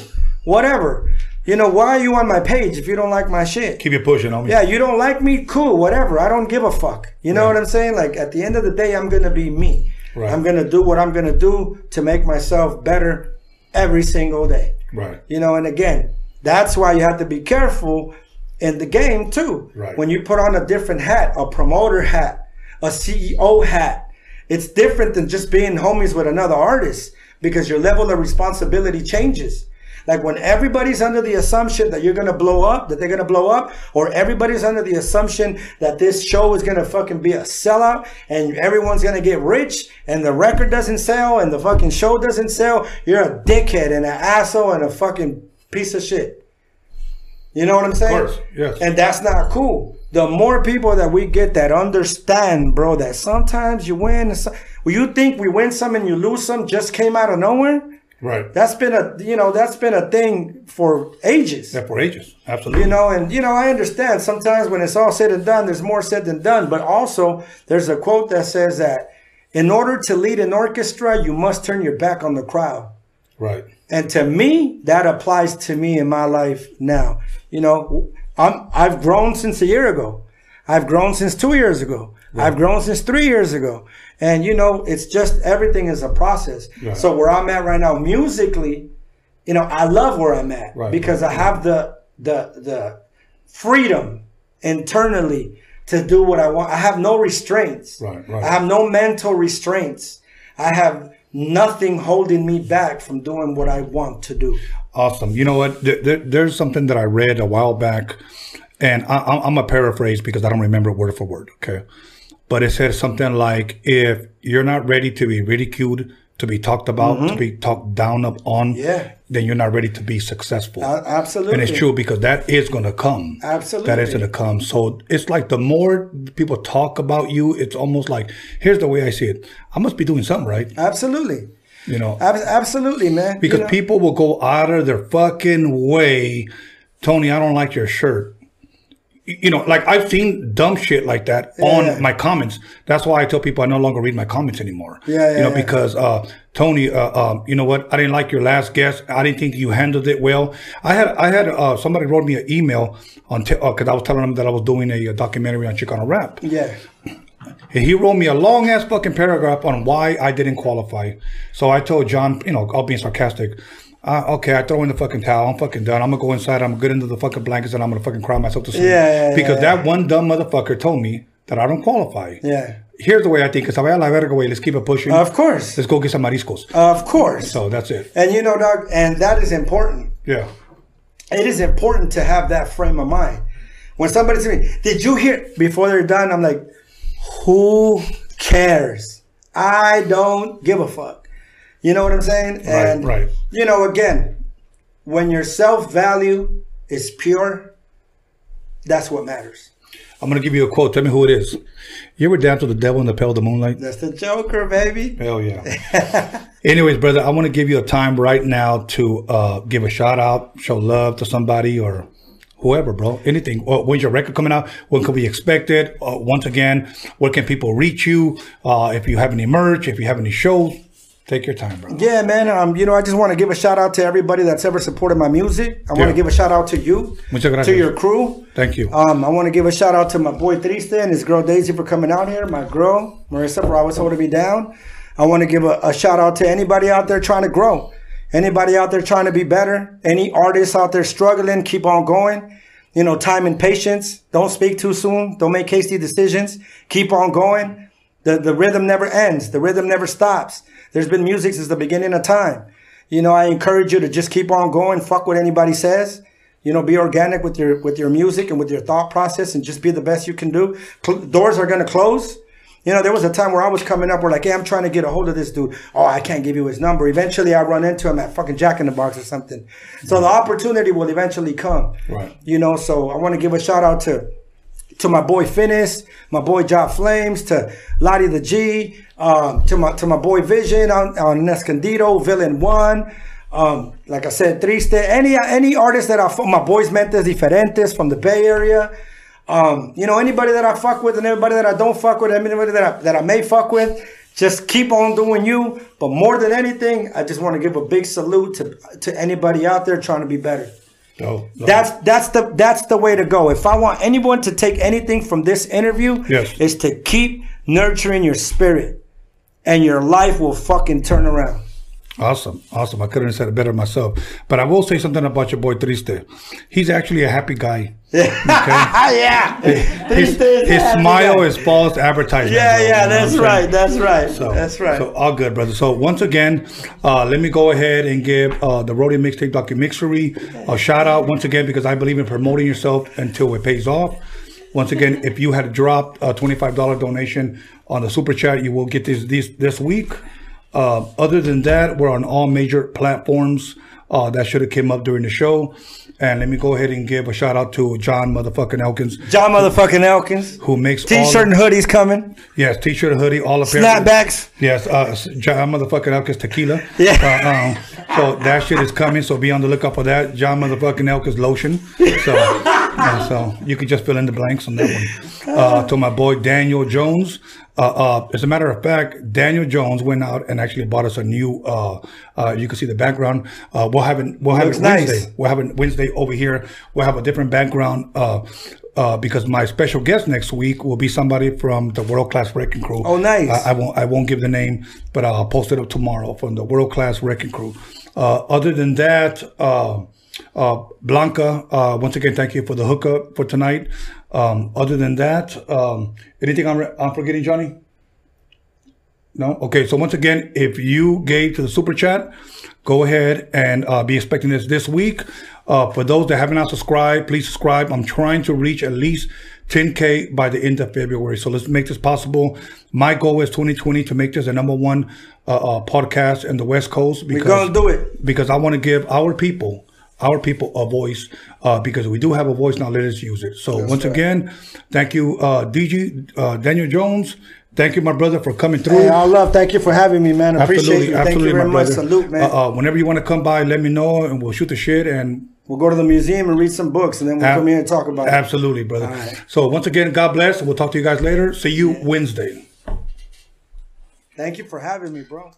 whatever. You know why are you on my page if you don't like my shit? Keep it pushing on me. Yeah, you don't like me? Cool, whatever. I don't give a fuck. You know Right. what I'm saying? Like at the end of the day, I'm gonna be me. Right. I'm gonna do what I'm gonna do to make myself better every single day. Right. You know, and again, that's why you have to be careful in the game too. Right. When you put on a different hat, a promoter hat, a CEO hat, it's different than just being homies with another artist because your level of responsibility changes. Like when everybody's under the assumption that you're gonna blow up, that they're gonna blow up, or everybody's under the assumption that this show is gonna fucking be a sellout and everyone's gonna get rich and the record doesn't sell and the fucking show doesn't sell, you're a dickhead and an asshole and a fucking piece of shit. You know what I'm saying? Of course, yes. And that's not cool. The more people that we get that understand, bro, that sometimes you win. and so- Well, you think we win some and you lose some just came out of nowhere? Right. That's been a you know that's been a thing for ages. Yeah, for ages. Absolutely. You know, and you know I understand sometimes when it's all said and done, there's more said than done. But also, there's a quote that says that in order to lead an orchestra, you must turn your back on the crowd. Right. And to me, that applies to me in my life now. You know, I'm I've grown since a year ago. I've grown since two years ago. I've grown since three years ago. And you know, it's just everything is a process. Right. So where I'm at right now, musically, you know, I love where I'm at Right. because I have the the the freedom internally to do what I want. I have no restraints. Right, right. I have no mental restraints. I have nothing holding me back from doing what I want to do. Awesome. You know what? There, there, there's something that I read a while back, and I, I'm- I'm a paraphrase because I don't remember word for word. Okay, but it said something like, "If you're not ready to be ridiculed, to be talked about, to mm-hmm. be talked down up on, Yeah. then you're not ready to be successful." A- absolutely. And it's true because that is going to come. Absolutely. That is going to come. So it's like the more people talk about you, it's almost like, here's the way I see it. I must be doing something right. Absolutely. You know, Ab- absolutely, man. because You know? people will go out of their fucking way. Tony, I don't like your shirt. You know, like I've seen dumb shit like that on yeah. my comments. That's why I tell people I no longer read my comments anymore. Yeah, yeah, You know, because uh, Tony, uh, um, you know what? I didn't like your last guest. I didn't think you handled it well. I had, I had uh, somebody wrote me an email on because I was telling them that I was doing a, uh documentary on Chicano rap. Yeah. And he wrote me a long ass fucking paragraph on why I didn't qualify. So I told John, you know, I'll be sarcastic, uh, okay, I throw in the fucking towel. I'm fucking done. I'm gonna go inside. I'm gonna get into the fucking blankets and I'm gonna fucking cry myself to sleep. Yeah, yeah, because yeah, that one dumb motherfucker told me that I don't qualify. Yeah. Here's the way I think. Vaya a la verga, güey. Let's keep it pushing. Of course. Let's go get some mariscos. Of course. So that's it. And you know, dog, and that is important. Yeah. It is important to have that frame of mind. When somebody says me, did you hear before they're done? I'm like, who cares? I don't give a fuck. You know what I'm saying? And right. you know, again, when your self value is pure, that's what matters. I'm gonna give you a quote. Tell me who it is. You ever dance with the devil in the pale of the moonlight? That's the Joker, baby. Hell yeah. Anyways, brother, I want to give you a time right now to uh, give a shout out, show love to somebody or whoever, bro. Anything. Or when's your record coming out? When can we expect it? Uh, once again, where can people reach you? Uh, if you have any merch, if you have any shows, take your time, bro. Yeah, man. Um, you know, I just want to give a shout out to everybody that's ever supported my music. I want to give a shout out to you, to your crew. Thank you. Um, I want to give a shout out to my boy Triste and his girl Daisy for coming out here. My girl Marissa for always holding me down. I want to give a, a shout out to anybody out there trying to grow. Anybody out there trying to be better. Any artists out there struggling, keep on going. You know, time and patience. Don't speak too soon. Don't make hasty decisions. Keep on going. The, the rhythm never ends. The rhythm never stops. There's been music since the beginning of time. You know, I encourage you to just keep on going. Fuck what anybody says. You know, be organic with your with your music and with your thought process, and just be the best you can do. Cl- doors are gonna close. You know, there was a time where I was coming up, where like, hey, I'm trying to get a hold of this dude. Oh, I can't give you his number. Eventually, I run into him at fucking Jack in the Box or something. So mm-hmm. the opportunity will eventually come. Right. You know, so I want to give a shout out to to my boy Finis, my boy Job Flames, to Lottie the G, um, to my to my boy Vision on, on Escondido, Villain One. Um, like I said, Triste, any any artist that I fo- my boys Mentes Diferentes from the Bay Area. Um, you know, anybody that I fuck with and everybody that I don't fuck with, anybody that I, that I may fuck with, just keep on doing you. But more than anything, I just want to give a big salute to to anybody out there trying to be better. No, no. That's that's the that's the way to go. If I want anyone to take anything from this interview, Yes. is to keep nurturing your spirit, and your life will fucking turn around. Awesome, awesome. I couldn't have said it better myself. But I will say something about your boy Triste. He's actually a happy guy. yeah, His, his smile is false advertising. Yeah, bro. yeah, that's right, that's right, So, that's right. So all good, brother. So once again, uh, let me go ahead and give uh, the Roadium Mixtape Documixery a shout out once again because I believe in promoting yourself until it pays off. Once again, if you had dropped a twenty-five dollar donation on the super chat, you will get this this this week. Uh, other than that, we're on all major platforms. Uh, that should have came up during the show. And let me go ahead and give a shout out to John motherfucking Elkins, John motherfucking Elkins. who makes T-shirt and hoodies coming. yes, t-shirt, and hoodie, all apparel. Snapbacks. Yes, uh, John motherfucking Elkins tequila. Yeah. Uh, um, so that shit is coming. So be on the lookout for that. John motherfucking Elkins lotion. So, so you can just fill in the blanks on that one. Uh, to my boy Daniel Jones. Uh, uh, as a matter of fact, Daniel Jones went out and actually bought us a new. Uh, uh, you can see the background. Uh, we'll have it. We'll have Looks it nice. Wednesday. We'll have it Wednesday over here. We'll have a different background. Uh, uh, because my special guest next week will be somebody from the World Class Wreckin' Cru. Oh, nice. I, won't I won't give the name, but I'll post it up tomorrow from the World Class Wreckin' Cru. Uh, other than that, uh, Blanca, uh, once again, thank you for the hookup for tonight. Um, other than that, um, anything I'm, I'm forgetting, Johnny? No? Okay, so once again, if you gave to the super chat, go ahead and uh, be expecting this this week. Uh, for those that haven't subscribed, please subscribe. I'm trying to reach at least 10K by the end of February. So let's make this possible. My goal is 2020 to make this the number one uh, uh, podcast in the West Coast. We're gonna do it. Because I want to give our people, our people a voice, uh, because we do have a voice now. Let us use it. So once right. again, thank you, uh, DG, uh, Daniel Jones. Thank you, my brother, for coming through. Hey, all love. Thank you for having me, man. Appreciate you. Thank you very my much. brother. Salute, man. Uh, uh, whenever you want to come by, let me know, and we'll shoot the shit. And we'll go to the museum and read some books, and then we'll Ab- come here and talk about it. absolutely, brother. Right. So once again, God bless. We'll talk to you guys later. See you Wednesday. Thank you for having me, bro.